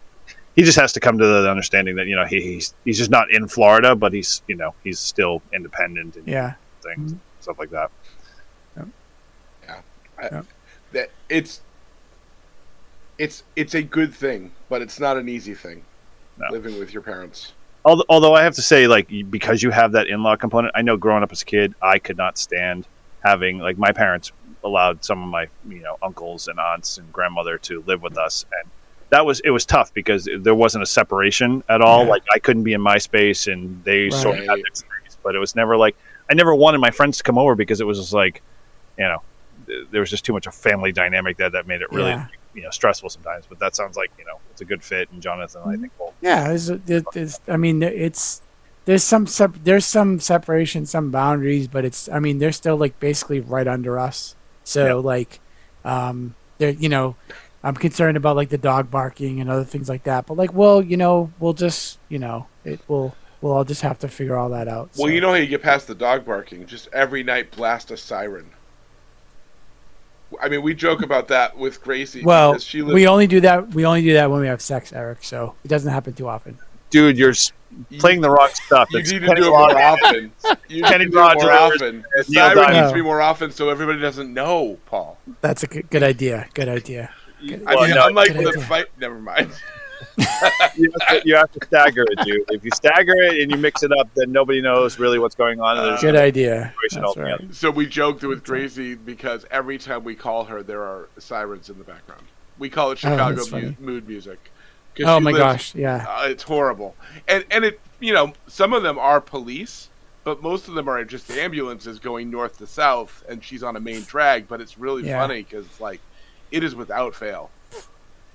D: He just has to come to the understanding that you know he, he's he's just not in Florida, but he's you know he's still independent and
C: yeah,
D: things mm-hmm. stuff like that.
B: Yeah, that it's it's it's a good thing, but it's not an easy thing.
D: No.
B: Living with your parents.
D: Although, although I have to say, like because you have that in-law component, I know growing up as a kid, I could not stand having like my parents allowed some of my you know uncles and aunts and grandmother to live with us, and that was it was tough because there wasn't a separation at all.
C: Yeah.
D: Like I couldn't be in my space, and they sort of had
B: Right.
D: their space, but it was never like I never wanted my friends to come over because it was just like you know th- there was just too much of family dynamic that that made it really
C: Yeah.
D: you know stressful sometimes. But that sounds like you know it's a good fit, and Jonathan, I think will
C: yeah. There- there's, I mean, it's there's some sep- there's some separation, some boundaries, but it's I mean they're still like basically right under us. So
D: Yeah.
C: like, um, they're you know, I'm concerned about like the dog barking and other things like that. But like, well, you know, we'll just you know, it will we'll all just have to figure all that out.
B: Well,
C: so.
B: you know how you get past the dog barking? Just every night blast a siren. I mean, we joke about that with Gracie
C: Well,
B: she lives.
C: we only do that. We only do that when we have sex, Eric. So it doesn't happen too often.
D: dude, you're playing the wrong stuff.
B: You
D: It's
B: need to
D: Kenny
B: do it more often. You need
D: Kenny
B: to do it more often. The
D: Neil
B: siren
D: Diamond.
B: needs to be more often so everybody doesn't know, Paul.
C: That's a good, good idea. Good idea.
B: I
D: Well,
B: mean,
D: no,
B: unlike
C: good
B: the fight. Never mind.
D: you, have to, you have to stagger it, dude. If you stagger it and you mix it up, then nobody knows really what's going on. and there's
C: Good idea.
D: Situation
C: That's
D: altogether.
C: right.
B: So we joked with Gracie because every time we call her, there are sirens in the background. We call it
C: Oh,
B: Chicago
C: that's
B: mu- mood music.
C: Oh my
B: lives-
C: gosh. Yeah.
B: Uh, it's horrible, and and it you know some of them are police, but most of them are just ambulances going north to south, and she's on a main drag. But it's really
C: Yeah.
B: funny because like it is without fail,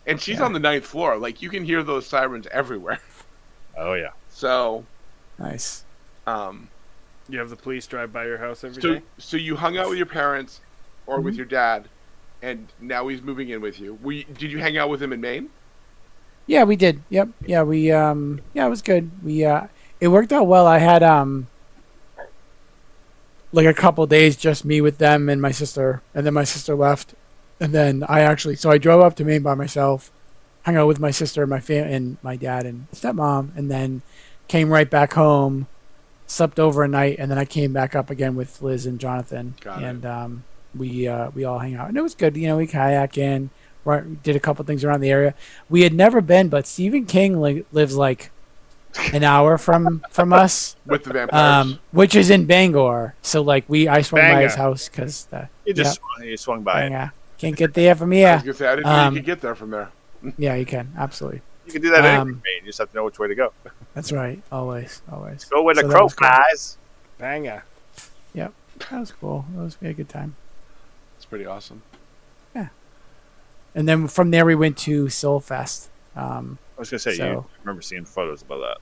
B: and she's
C: Yeah.
B: on the ninth floor. Like you can hear those sirens everywhere.
D: Oh yeah.
B: So,
C: Nice.
B: um,
E: You have the police drive by your house every
B: so
E: day.
B: so you hung out with your parents or with
C: Mhm.
B: your dad, and now he's moving in with you. Were you, did you hang out with him in Maine?
C: Yeah, we did. Yep. Yeah, we um yeah, it was good. We uh it worked out well. I had um like a couple days just me with them and my sister and then my sister left. And then I actually so I drove up to Maine by myself, hung out with my sister and my fam- and my dad and stepmom and then came right back home, slept over a night and then I came back up again with Liz and Jonathan
B: Got
C: and um we uh we all hang out. And it was good. You know, we kayak in, did a couple things around the area we had never been, but Stephen King li- lives like an hour from from us,
B: With the vampires?
C: um, which is in Bangor. So like we, I swung by his house because
D: You just swung, you swung by.
C: yeah, can't get there from
B: I was
C: here.
B: gonna say I didn't know
C: Um,
B: you could get there from there.
C: Yeah, you can absolutely.
D: You can do that.
C: Um,
D: in Maine. You just have to know which way to go.
C: That's right. Always, always.
D: Go where the
C: so that
D: crow
C: was cool.
D: flies.
E: Bangor.
C: That was cool. That was a good time.
B: It's pretty awesome. Yeah.
C: And then from there we went to Soul Fest. Um,
D: I was gonna say you
C: So-
D: I remember seeing photos about that.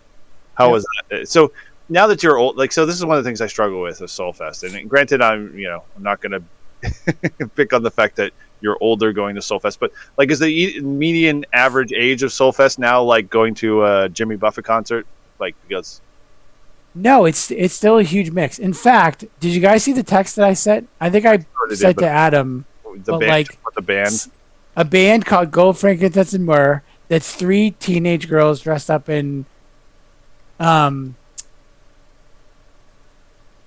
D: How
C: Yep.
D: was that? Uh, So now that you're old, like so, this is one of the things I struggle with with Soulfest. And granted, I'm you know I'm not gonna pick on the fact that you're older going to Soulfest, but like is the e- median average age of Soulfest now like going to a Jimmy Buffett concert? Like because
C: no, it's it's still a huge mix. In fact, did you guys see the text that I sent? I think I
D: of
C: to Adam.
D: the band,
C: like,
D: the band.
C: a band called Gold Frankincense and Myrrh. That's three teenage girls dressed up in um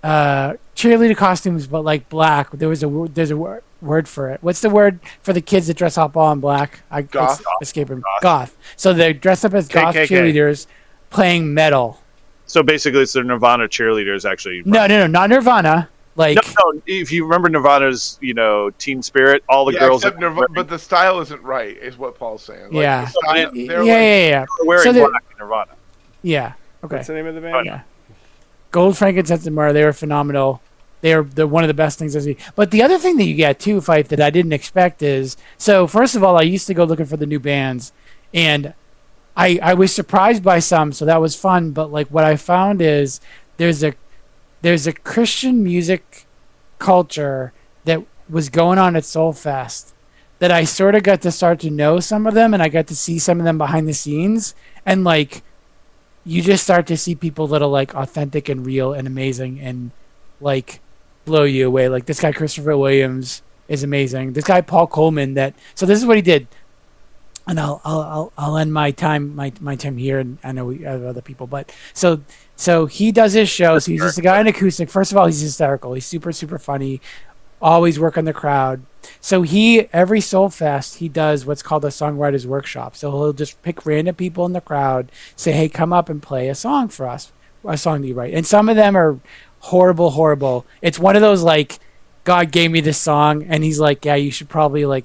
C: uh cheerleader costumes, but like black. There was a there's a word word for it. What's the word for the kids that dress up all in black? I
B: Goth?
C: it's escaping
D: Goth.
C: goth. So they're dressed up as goth
E: KKK.
C: cheerleaders playing metal.
D: So basically, it's the Nirvana cheerleaders actually.
C: No, no, no, not Nirvana. Like
D: No, no. If you remember Nirvana's, you know, Teen Spirit, all the
B: yeah,
D: girls
B: except
D: that
B: Nirva- but the style isn't right, is what Paul's saying. Like,
C: Yeah.
B: the style-
C: yeah,
B: they're
C: yeah, yeah,
D: wearing
C: So
D: black in Nirvana.
C: yeah. Okay.
E: What's the name of the band?
C: Yeah. Gold frankincense and myrrh, they were phenomenal. They're they're one of the best things I see. But the other thing that you get too, Fife, that I didn't expect is so first of all, I used to go looking for the new bands and I I was surprised by some, so that was fun. But like what I found is there's a there's a Christian music culture that was going on at Soulfest that I sort of got to start to know some of them and I got to see some of them behind the scenes and like you just start to see people that are like authentic and real and amazing and like blow you away. Like this guy Christopher Williams is amazing. This guy Paul Coleman that so this is what he did. And I'll I'll I'll, I'll end my time my my time here and I know we have other people but so so he does his shows. He's just a guy in acoustic. First of all, he's hysterical. He's super super funny. Always working the crowd. So he every Soul Fest he does what's called a songwriters workshop. So he'll just pick random people in the crowd, say, "Hey, come up and play a song for us, a song that you write." And some of them are horrible, horrible. It's one of those like God gave me this song, and He's like, "Yeah, you should probably like."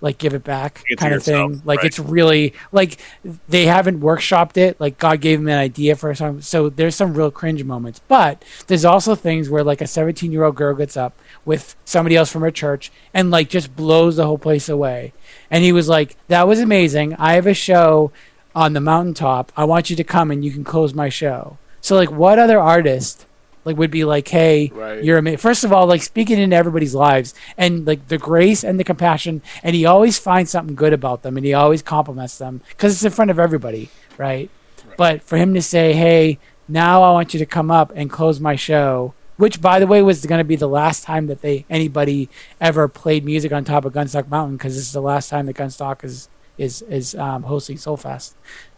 C: Like give it back,
D: it
C: kind of
D: yourself,
C: thing. Like
D: right.
C: it's really like they haven't workshopped it. Like God gave him an idea for a song, so there's some real cringe moments. But there's also things where like a 17 year old girl gets up with somebody else from her church and like just blows the whole place away. And he was like, "That was amazing. I have a show on the mountaintop. I want you to come and you can close my show." So like, what other artist like would be like, "Hey,
B: Right.
C: you're amazing." First of all, like speaking into everybody's lives and like the grace and the compassion, and he always finds something good about them, and he always compliments them because it's in front of everybody, right? But for him to say, "Hey, now I want you to come up and close my show," which, by the way, was going to be the last time that they anybody ever played music on top of Gunstock Mountain because this is the last time that Gunstock is is is um, hosting Soulfest.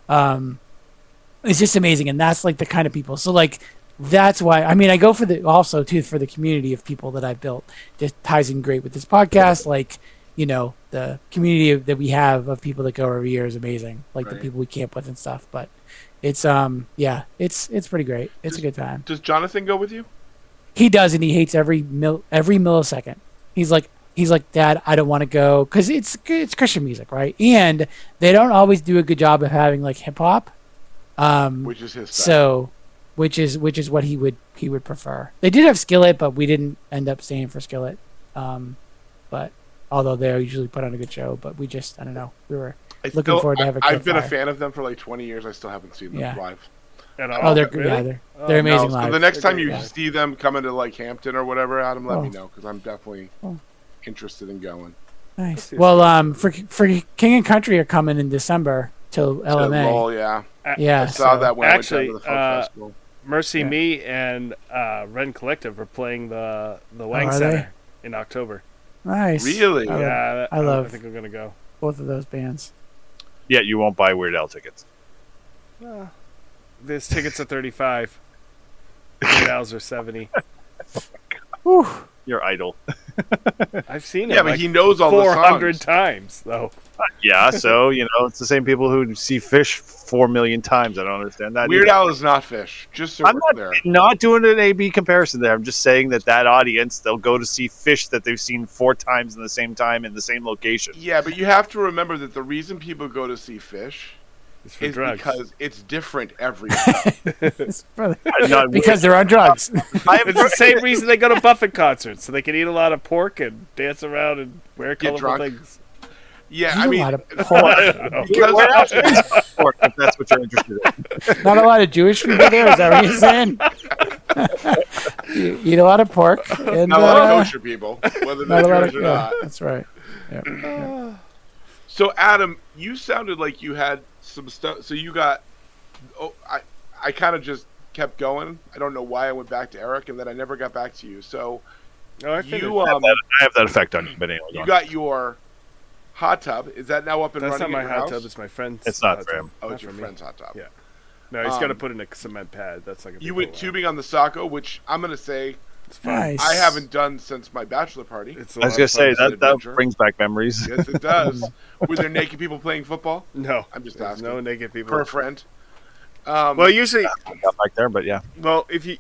C: Um, it's just amazing, and that's like the kind of people. So like that's why I mean I go for the also too for the community of people that I've built. that ties in great with this podcast, like you know the community of- that we have of people that go every year is amazing. Like the people we camp with and stuff. But it's um yeah it's it's pretty great. It's a good time.
B: Does Jonathan go with you?
C: He does, and he hates every mil every millisecond. He's like he's like Dad, I don't want to go because it's it's Christian music, right? And they don't always do a good job of having like hip hop. Um,
B: Which is his style.
C: so, which is which is what he would he would prefer. They did have Skillet, but we didn't end up staying for Skillet. Um, but although they usually put on a good show, but we just I don't know we were
B: I
C: Looking
B: still-
C: forward to
B: I-
C: have a
B: I've been a fan of them for like 20 years. I still haven't seen them
C: Yeah.
B: live.
E: At
C: Oh, they're
E: Really?
C: yeah, they're,
E: Oh,
C: they're
E: no,
C: amazing
B: No, so the next
E: They're
B: time you
C: great.
B: see them coming to like Hampton or whatever, Adam, let me
C: Oh.
B: know because I'm definitely
C: Oh.
B: interested in going.
C: Nice.
E: see
C: Well, um, for for King and Country are coming in December to
B: So,
C: LMA.
B: lol, yeah.
C: Yeah,
B: I saw
C: so-
B: that when
E: Actually,
B: I went to the folk
E: uh,
B: festival.
E: Mercy
C: Yeah.
E: Me and uh, Rend Collective are playing the the Wang
C: Oh, are
E: Center in October.
C: Nice.
B: Really?
C: I
E: yeah, that-
C: I love-
E: I think I'm gonna go.
C: both of those bands.
D: Yeah, you won't buy Weird Al tickets.
E: Uh, This tickets are 35. Weird Al's are 70.
C: Whew.
D: You're idle.
E: I've seen
B: Yeah,
E: it
B: but
E: like
B: he knows all the
E: 400 times though.
D: Yeah, so you know it's the same people who see Phish four million times. I don't understand that.
B: Weird
D: either.
B: Al is not Phish. Just so
D: I'm not
B: clear.
D: not doing an A/B comparison there. I'm just saying that that audience they'll go to see Phish that they've seen four times in the same time in the same location.
B: Yeah, but you have to remember that the reason people go to see Phish
E: It's for
B: is
E: drugs.
B: because it's different every time.
C: It's probably- because they're on drugs.
D: I have
E: It's the same reason they go to Buffett concerts, so they can eat a lot of pork and dance around and wear
B: Get
E: colorful things.
B: Yeah,
C: Eat
B: I
C: a
B: mean,
C: lot of
B: because,
D: Weird is pork, if that's what you're interested in.
C: Not a lot of Jewish people there. Is that what you're saying? you eat a lot of pork and
B: not a lot
C: uh,
B: of kosher people, whether
C: not a
B: they're
C: lot of.
B: Jewish or
C: Yeah,
B: not.
C: that's right. Yeah.
B: So, Adam, you sounded like you had some stuff. So you got. Oh, I I kind of just kept going. I don't know why I went back to Eric, and then I never got back to you. So
E: Oh, I figured.
B: you
D: I have,
B: um
D: that, I have that effect on you, but anyway.
B: you
D: on.
B: got your hot tub. Is that now up and
E: That's not
B: running?
E: my
B: at your
E: hot
B: house?
E: tub. It's my friend's.
D: It's not
E: hot
D: for
E: tub.
D: him.
B: Oh,
E: Not
B: it's your friend's hot tub.
E: Yeah. No, he's got to
B: Um,
E: put in a cement pad. That's like a.
B: You went
E: hole.
B: tubing on the Saco, which I'm gonna say
E: It's.
C: Nice.
B: I haven't done since my bachelor party.
E: It's
D: I was gonna say that that brings back memories.
B: Yes, it does. Were there naked people playing football?
E: No,
B: I'm just
E: there's
B: asking.
E: no naked people.
B: For a friend. Um,
E: Well, usually,
D: Got back there, but yeah.
E: well, if you,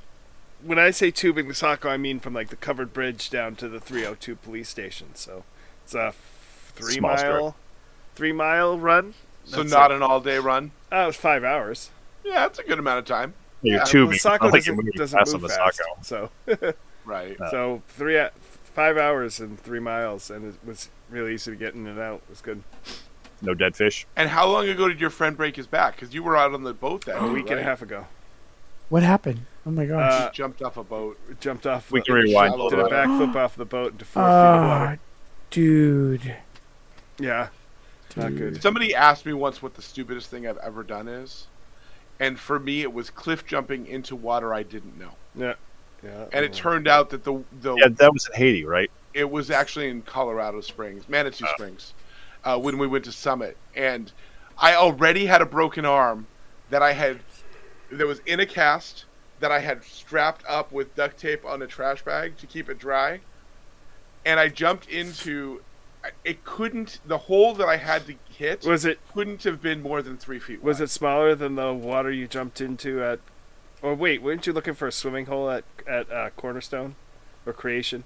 E: when I say tubing the Saco, I mean from like the covered bridge down to the 302 police station. So it's a f- three
D: Small
E: mile,
D: strip.
E: three mile run.
B: so
E: That's
B: not
E: it.
B: an all day run.
E: Oh, it was five hours.
B: Yeah, that's a good amount of time.
D: You're
B: Yeah,
D: tubing.
E: the
D: It's
E: Saco
D: not like
E: doesn't,
D: moving
E: doesn't move fast.
D: Saco.
E: So,
B: Right.
D: Uh,
E: so three, five hours and three miles, and it was really easy to get in and out. It was good.
D: No dead fish.
B: And how long ago did your friend break his back? Because you were out on the boat that
E: A
B: day,
E: week and a half ago,
C: What happened? Oh my gosh.
E: Uh,
B: He jumped off a boat.
E: jumped off.
D: We
E: the-
D: can rewind
E: did a backflip off the boat into four feet of
C: oh,
E: water.
C: dude.
E: Yeah, not good.
B: Somebody asked me once what the stupidest thing I've ever done is, and for me it was cliff jumping into water I didn't know.
E: Yeah, yeah.
B: And it turned out that the the
D: Yeah, that was in Haiti, right?
B: it was actually in Colorado Springs, Manitou Springs, uh, when we went to Summit, and I already had a broken arm that I had that was in a cast that I had strapped up with duct tape on a trash bag to keep it dry, and I jumped into. It couldn't. The hole that I had to hit
E: Was it
B: couldn't have been more than three feet.
E: was it smaller than the water you jumped into at? Or wait, weren't you looking for a swimming hole at at uh, Cornerstone or Creation?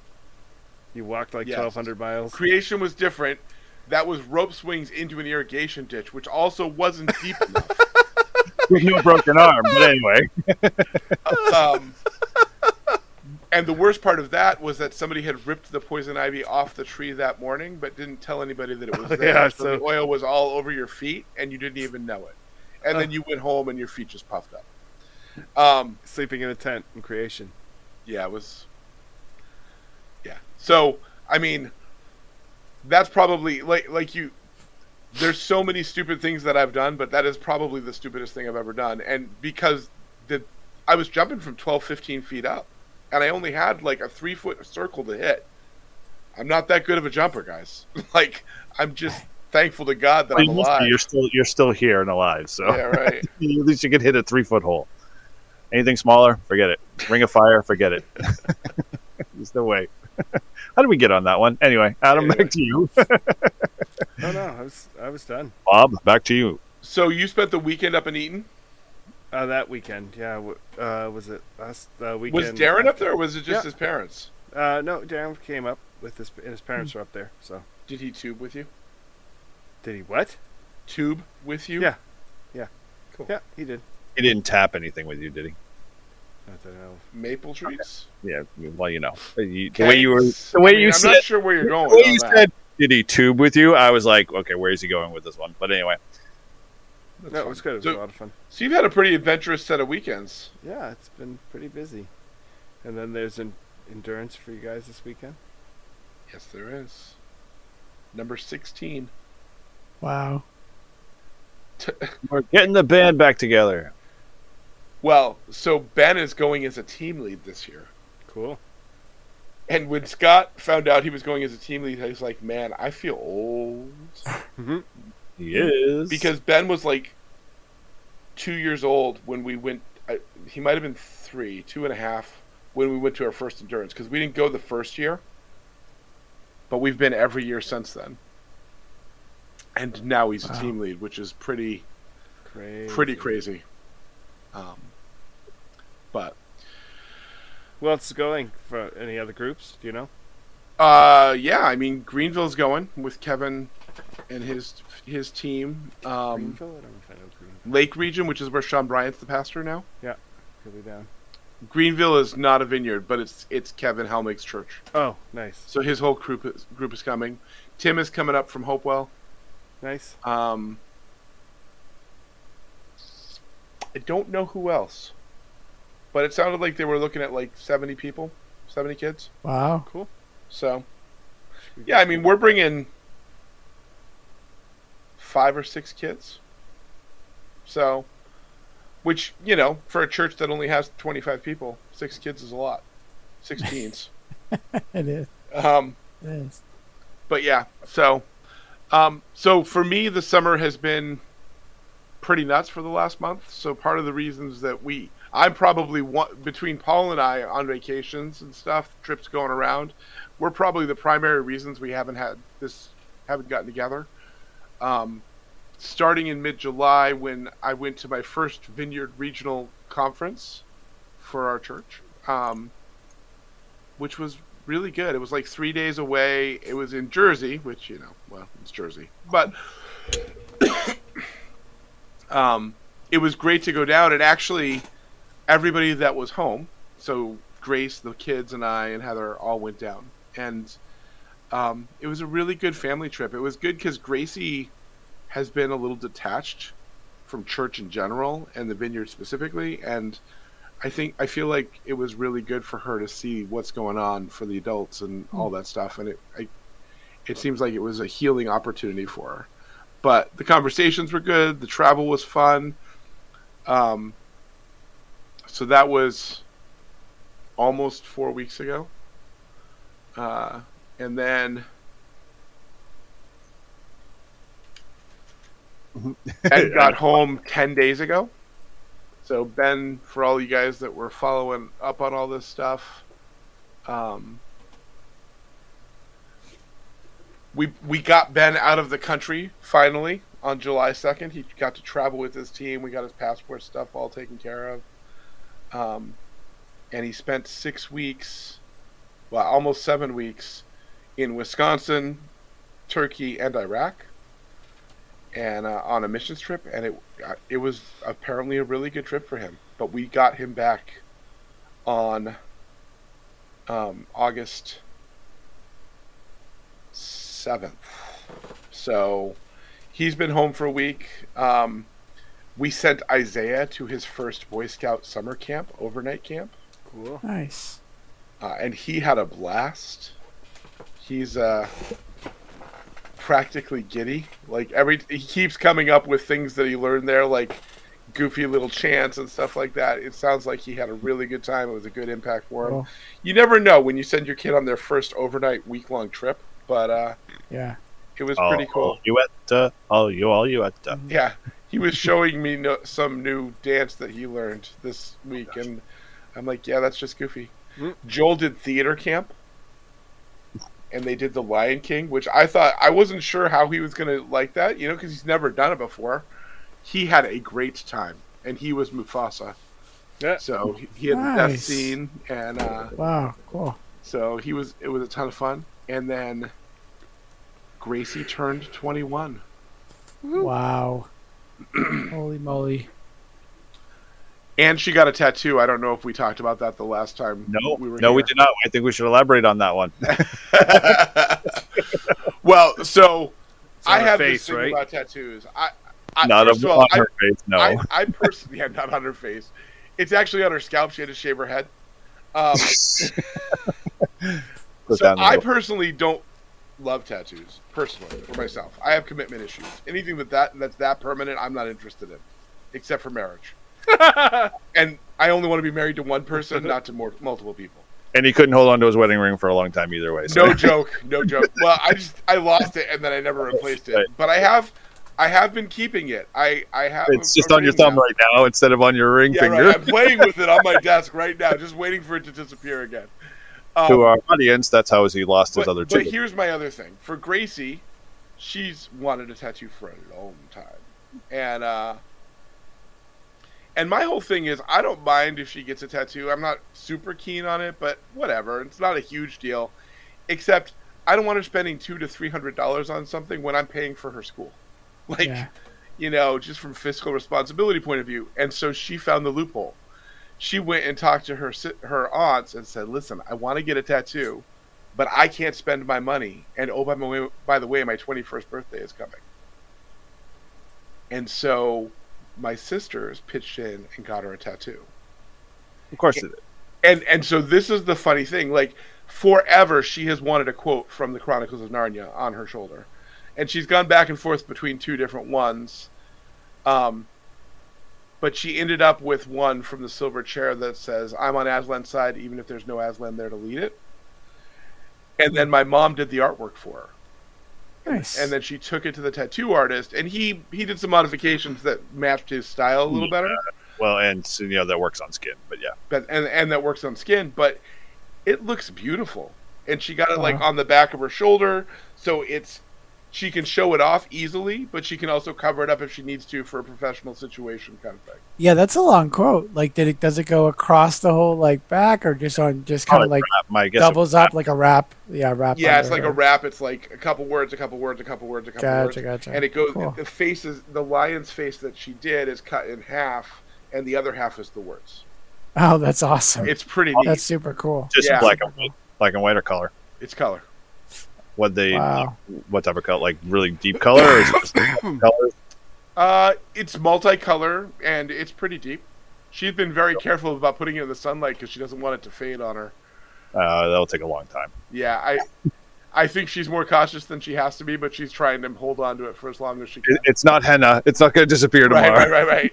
E: You walked like
B: Yes.
E: twelve hundred miles.
B: Creation was different. That was rope swings into an irrigation ditch, which also wasn't deep enough.
D: With no broken arm, but anyway.
B: Um, and the worst part of that was that somebody had ripped the poison ivy off the tree that morning, but didn't tell anybody that it was there.
E: Yeah,
B: so,
E: so-
B: the oil was all over your feet, and you didn't even know it. And then you went home, and your feet just puffed up. Um,
E: Sleeping in a tent in Creation.
B: yeah, it was. Yeah. So I mean, that's probably like like you. There's so many stupid things that I've done, but that is probably the stupidest thing I've ever done. And because the I was jumping from 12, 15 feet up, and I only had like a three foot circle to hit. I'm not that good of a jumper, guys. like I'm just thankful to God that I'm
D: You must be.
B: alive.
D: You're still you're still here and alive, so
B: Yeah, right.
D: at least you could hit a three foot hole. Anything smaller, forget it. Ring of fire, forget it. There's no way. How did we get on that one? Anyway, Adam,
B: Anyway.
D: back to you.
E: Oh no, I was I was done.
D: Bob, back to you.
B: So you spent the weekend up in Eaton.
E: Uh, that weekend, yeah. Uh, was it last uh, weekend?
B: Was Darren up there, or was it just
E: Yeah.
B: his parents?
E: Uh, no, Darren came up with his and his parents were up there. So
B: Did he tube with you?
E: did he what?
B: Tube with you?
E: Yeah.
B: Yeah, cool.
E: Yeah, he did.
D: He didn't tap anything with you, did he?
E: I don't know.
B: Maple trees.
D: Yeah, well, you know, you, the way you were, the way
B: I mean,
D: you
B: I'm
D: said,
B: not sure where you're going.
D: the way you
B: that.
D: said, did he tube with you? I was like, okay, where is he going with this one? But anyway,
B: That's
E: No, it was good. It was
B: So-
E: a lot of fun.
B: So you've had a pretty adventurous set of weekends.
E: Yeah, it's been pretty busy. And then there's an endurance for you guys this weekend.
B: Yes, there is. Number sixteen.
C: Wow.
D: we're getting the band back together.
B: Well, so Ben is going as a team lead this year.
E: Cool.
B: And when Scott found out he was going as a team lead, he was like, "Man, I feel old." Mm-hmm.
D: He is
B: because Ben was like two years old when we went. I, he might have been three, two and a half when we went to our first endurance because we didn't go the first year, but we've been every year since then. And now he's
C: Wow.
B: a team lead, which is pretty
E: Crazy.
B: pretty crazy. Um, but
E: else is going for any other groups? Do you know?
B: uh, yeah, I mean Greenville's going with Kevin and his his team. Um,
E: Greenville? I don't know if I know Greenville.
B: Lake Region, which is where Sean Bryant's the pastor now.
E: Could be down.
B: Greenville is not a vineyard, but it's it's Kevin Helmig's church.
E: Oh, nice.
B: So his whole group is, group is coming. Tim is coming up from Hopewell.
E: Nice.
B: Um, I don't know who else, but it sounded like they were looking at like seventy people, seventy kids.
C: Wow.
E: Cool.
B: So yeah, I mean we're bringing five or six kids. So, which you know, for a church that only has twenty five people, six kids is a lot. Six teens.
C: It is.
B: um,
C: It is.
B: but yeah, so um, so for me, the summer has been pretty nuts for the last month. So part of the reasons that we, I'm probably one between Paul and I on vacations and stuff, trips going around. We're probably the primary reasons we haven't had this, haven't gotten together. Um, starting in mid-July, when I went to my first Vineyard Regional Conference for our church, um, which was really good. It was like three days away. It was in Jersey, which you know, well, it's Jersey, but um, it was great to go down. And actually, everybody that was home, so Grace, the kids, and I, and Heather all went down, and um, it was a really good family trip. It was good because Gracie has been a little detached from church in general and the vineyard specifically, and I think I feel like it was really good for her to see what's going on for the adults and all that stuff, and it I, it seems like it was a healing opportunity for her. But the conversations were good, the travel was fun. Um, so that was almost four weeks ago, uh, and then. Ed got home 10 days ago. So Ben, for all you guys that were following up on all this stuff, um, we we got Ben out of the country finally on July second. He got to travel with his team. We got his passport stuff all taken care of, um, and he spent six weeks, well, almost seven weeks, in Wisconsin, Turkey, and Iraq and uh, on a missions trip, and it uh, it was apparently a really good trip for him. But we got him back on um, August seventh, so he's been home for a week. Um, we sent Isaiah to his first Boy Scout summer camp, overnight camp,
E: Cool.
C: Nice.
B: uh, and he had a blast. He's uh, practically giddy. Like every he keeps coming up with things that he learned there, like goofy little chants and stuff like that. It sounds like he had a really good time. It was a good impact for him.
C: Cool.
B: You never know when you send your kid on their first overnight week long trip, but uh,
C: Yeah.
B: it was
D: all,
B: pretty cool.
D: all you at uh, all you all you at uh,
B: Yeah, he was showing me no, some new dance that he learned this week, and I'm like, yeah, that's just goofy.
E: Mm.
B: Joel did theater camp, and they did the Lion King, which I thought I wasn't sure how he was gonna like that, you know, because he's never done it before. He had a great time, and he was Mufasa,
E: Yeah.
B: so he, he had the death scene, and uh,
C: Wow. Cool.
B: so he was. It was a ton of fun, and then Gracie turned 21.
C: Wow. Holy moly.
B: And she got a tattoo. I don't know if we talked about that the last time
D: no
B: we were
D: no we did not. I think we should elaborate on that one.
B: Well, so I have
E: face,
B: this thing
E: right?
B: about tattoos. I, I
D: Not
B: first
D: of,
B: of all,
D: on
B: I,
D: her face, no.
B: I, I personally, yeah, not on her face. It's actually on her scalp. She had to shave her head. Um, so I personally don't love tattoos personally for myself. I have commitment issues. Anything with that that's that permanent, I'm not interested in, except for marriage. And I only want to be married to one person, not to more, multiple people.
D: and he couldn't hold on to his wedding ring for a long time either way. So.
B: No joke, no joke. Well, I just I lost it and then I never replaced it. But I have I have been keeping it. I I have.
D: it's
B: a-
D: just
B: a
D: on your thumb
B: now.
D: right now instead of on your ring
B: Yeah,
D: finger.
B: right. I'm playing with it on my desk right now, just waiting for it to disappear again. Um,
D: to our audience, that's how he lost his
B: but,
D: other
B: but here's my other thing. For Gracie, she's wanted a tattoo for a long time. And uh and my whole thing is I don't mind if she gets a tattoo. I'm not super keen on it, but whatever. It's not a huge deal. Except I don't want her spending two to three hundred dollars on something when I'm paying for her school. Like
C: Yeah.
B: you know, just from fiscal responsibility point of view. And so she found the loophole. She went and talked to her her aunts and said, "Listen, I want to get a tattoo, but I can't spend my money. And oh, by the way, by the way, my 21st birthday is coming." And so my sisters pitched in and got her a tattoo.
D: of course it is.
B: And and so this is the funny thing, like forever she has wanted a quote from the Chronicles of Narnia on her shoulder. And she's gone back and forth between two different ones. Um but she ended up with one from the silver chair that says, I'm on Aslan's side even if there's no Aslan there to lead it. And then my mom did the artwork for her.
C: Nice.
B: And then she took it to the tattoo artist and he he did some modifications that matched his style a little better.
D: Well, and so, you know that works on skin, but yeah,
B: but and and that works on skin, but it looks beautiful. And she got it like
C: uh-huh.
B: on the back of her shoulder, so it's she can show it off easily, but she can also cover it up if she needs to for a professional situation kind of thing.
C: yeah, that's a long quote. Like, did it does it go across the whole like back or just on just kind of like
D: wrap. My guess
C: doubles up like a wrap? Yeah, wrap.
B: Yeah, it's like
C: her.
B: a wrap. It's like a couple words, a couple words, a couple words, a couple words,
C: Gotcha, gotcha.
B: and it goes.
C: Cool.
B: The face is the lion's face that she did is cut in half, and the other half is the words.
C: Oh, that's awesome.
B: It's pretty neat.
C: That's super cool.
D: just
B: yeah.
D: black and white, black and white or color.
B: It's color.
D: What they,
C: Wow.
D: what type of color? Like really deep color, or is it just colors?
B: Uh, it's multicolor and it's pretty deep. She's been very careful about putting it in the sunlight because she doesn't want it to fade on her.
D: Uh, that'll take a long time.
B: Yeah, I, I think she's more cautious than she has to be, but she's trying to hold on to it for as long as she can.
D: It's not henna. It's not going to disappear
B: Right,
D: tomorrow.
B: right, right,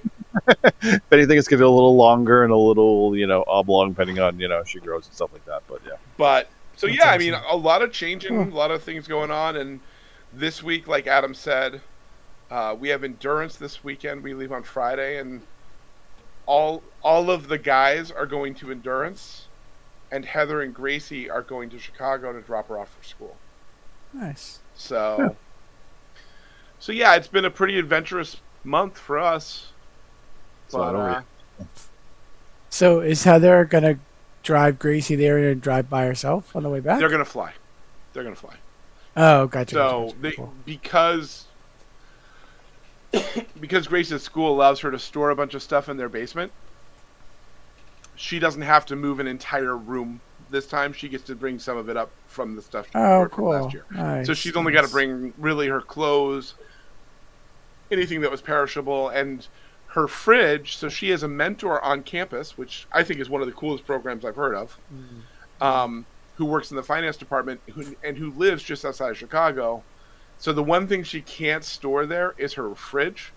B: right.
D: If anything, it's going to be a little longer and a little, you know, oblong, depending on you know she grows and stuff like that. But yeah,
B: But so
C: That's
B: yeah, I mean, a lot of changing,
C: Cool.
B: a lot of things going on, and this week, like Adam said, uh, we have endurance this weekend. We leave on Friday, and all all of the guys are going to endurance, and Heather and Gracie are going to Chicago to drop her off for school.
C: Nice.
B: So, so yeah, it's been a pretty adventurous month for us.
D: So
B: But,
D: I don't
B: uh,
C: So is Heather gonna drive Gracie there and drive by herself on the way back?
B: they're gonna fly. They're gonna fly.
C: Oh, gotcha.
B: So
C: gotcha,
B: they
C: cool.
B: because because Grace's school allows her to store a bunch of stuff in their basement. She doesn't have to move an entire room this time. She gets to bring some of it up from the stuff she
C: Oh, cool.
B: last year.
C: Nice.
B: So she's only got to bring really her clothes, anything that was perishable, and her fridge. So she has a mentor on campus, which I think is one of the coolest programs I've heard of.
C: Mm.
B: Um, who works in the finance department who, and who lives just outside of Chicago. So the one thing she can't store there is her fridge.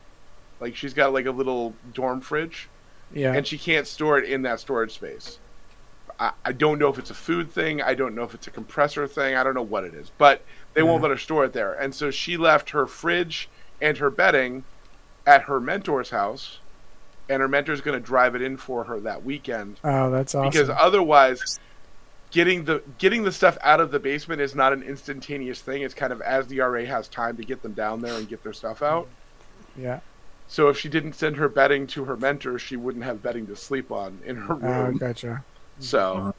B: Like she's got like a little dorm fridge,
C: Yeah.
B: and she can't store it in that storage space. I, I don't know if it's a food thing. I don't know if it's a compressor thing. I don't know what it is, but they won't let her store it there. And so she left her fridge and her bedding at her mentor's house, and her mentor's going to drive it in for her that weekend
C: oh, that's awesome.
B: because otherwise getting the getting the stuff out of the basement is not an instantaneous thing it's kind of as the ra has time to get them down there and get their stuff out
C: yeah.
B: so if she didn't send her bedding to her mentor she wouldn't have bedding to sleep on in her
C: Oh,
B: room
C: gotcha.
B: so uh-huh.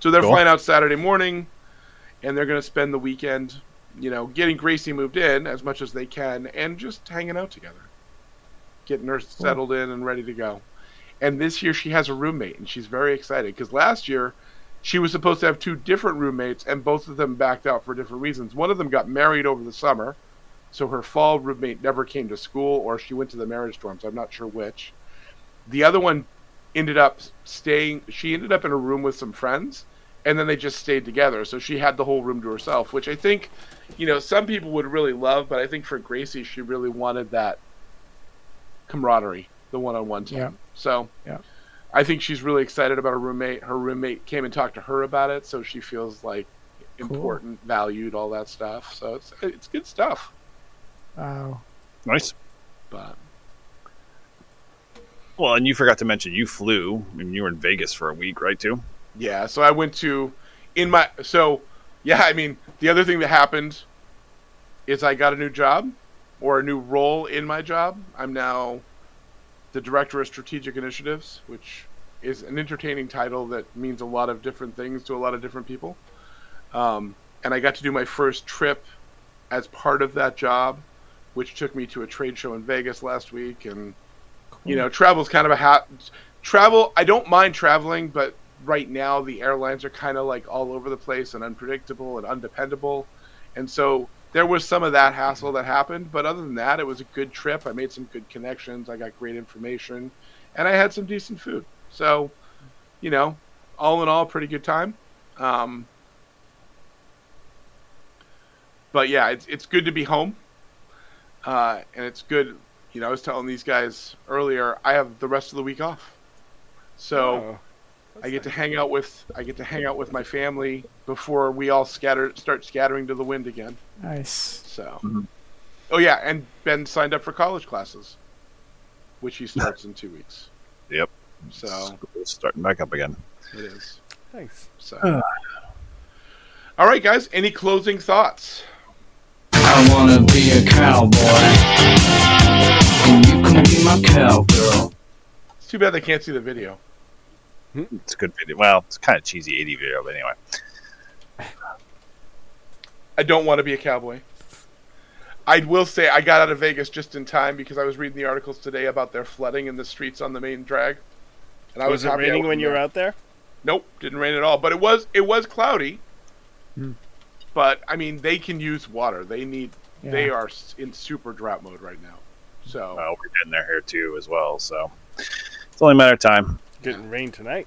B: so they're
D: Cool.
B: flying out saturday morning and they're going to spend the weekend you know getting gracie moved in as much as they can and just hanging out together getting her settled in and ready to go and this year she has a roommate and she's very excited because last year she was supposed to have two different roommates, and both of them backed out for different reasons. One of them got married over the summer, so her fall roommate never came to school, or she went to the marriage dorms. I'm not sure which. The other one ended up staying. She ended up in a room with some friends, and then they just stayed together. So she had the whole room to herself, which I think, you know, some people would really love. But I think for Gracie, she really wanted that camaraderie, the one-on-one time.
C: Yeah.
B: So
C: Yeah.
B: I think she's really excited about her roommate. Her roommate came and talked to her about it, so she feels like important, valued, all that stuff. So it's it's good stuff.
C: Wow.
D: Nice.
B: But
D: Well, and you forgot to mention you flew I and you were in Vegas for a week, right? Too.
B: yeah, so I went to in my so yeah, I mean the other thing that happened is I got a new job or a new role in my job. I'm now the director of strategic initiatives, which is an entertaining title that means a lot of different things to a lot of different people. Um, and I got to do my first trip as part of that job, which took me to a trade show in Vegas last week. And you know, travel's kind of a hat. Travel, I don't mind traveling, but right now the airlines are kind of like all over the place and unpredictable and undependable. And so there was some of that hassle that happened, but other than that, it was a good trip. I made some good connections. I got great information, and I had some decent food. So, you know, all in all, pretty good time. Um, but yeah, it's it's good to be home, uh, and it's good. You know, I was telling these guys earlier, I have the rest of the week off, so.
E: Oh,
B: I get to hang out with I get to hang out with my family before we all scatter start scattering to the wind again.
C: Nice.
B: So,
D: Mhm.
B: oh yeah, and Ben signed up for college classes, which he starts in two weeks.
D: Yep.
B: So
D: School's starting back up again.
B: it is.
E: thanks.
B: So, all right, guys. Any closing thoughts?
F: I wanna be a cowboy. And you can be my cowgirl.
B: It's too bad they can't see the video.
D: It's a good video. Well, it's kind of cheesy 80 video, but anyway.
B: I don't want to be a cowboy. I will say I got out of Vegas just in time because I was reading the articles today about their flooding in the streets on the main drag. And I
E: was, it raining when you were out there?
B: Nope, didn't rain at all. But it was it was cloudy.
C: Hmm.
B: But I mean, they can use water. They need. They are in super drought mode right now. So
D: Well, we're getting there here too as well, so it's only a matter of time.
E: Getting rain tonight.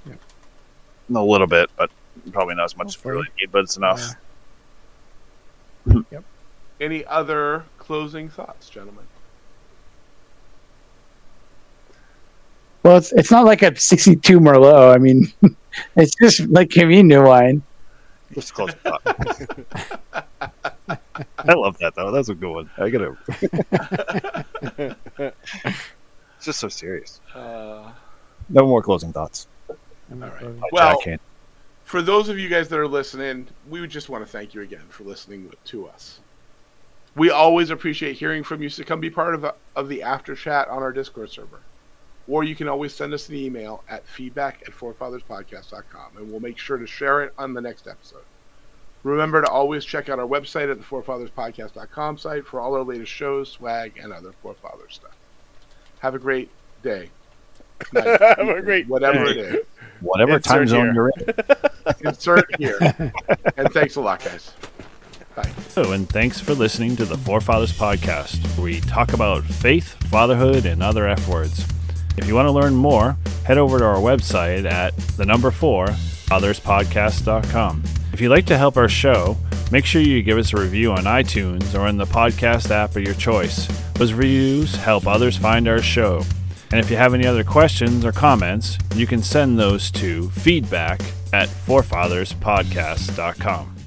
D: A little bit, but probably not as much as we really need, but it's enough. Yep.
B: any other closing thoughts, gentlemen?
C: Well, it's it's not like a 62 Merlot. I mean, it's just like Camino wine.
D: Just a close thought. I love that though. That's a good one. I gotta. it's just so serious.
B: Uh,
D: No more closing thoughts.
B: right.
D: I
B: Well-
D: can't.
B: for those of you guys that are listening, we would just want to thank you again for listening to us. We always appreciate hearing from you. So come be part of, of the after chat on our Discord server. Or you can always send us an email at feedback at forefatherspodcast.com and we'll make sure to share it on the next episode. Remember to always check out our website at the forefatherspodcast.com site for all our latest shows, swag, and other Forefather stuff. Have a great day. Night,
E: Have a great
B: whatever
E: day.
B: it is.
D: Whatever
E: Insert
D: time zone
E: here.
D: you're in.
B: Insert here. and thanks a lot, guys. Bye.
G: Hello, and thanks for listening to the Forefathers Podcast, where we talk about faith, fatherhood, and other F words. If you want to learn more, head over to our website at the number four, fatherspodcast.com. If you'd like to help our show, make sure you give us a review on iTunes or in the podcast app of your choice. Those reviews help others find our show. And if you have any other questions or comments, you can send those to feedback at forefatherspodcast.com.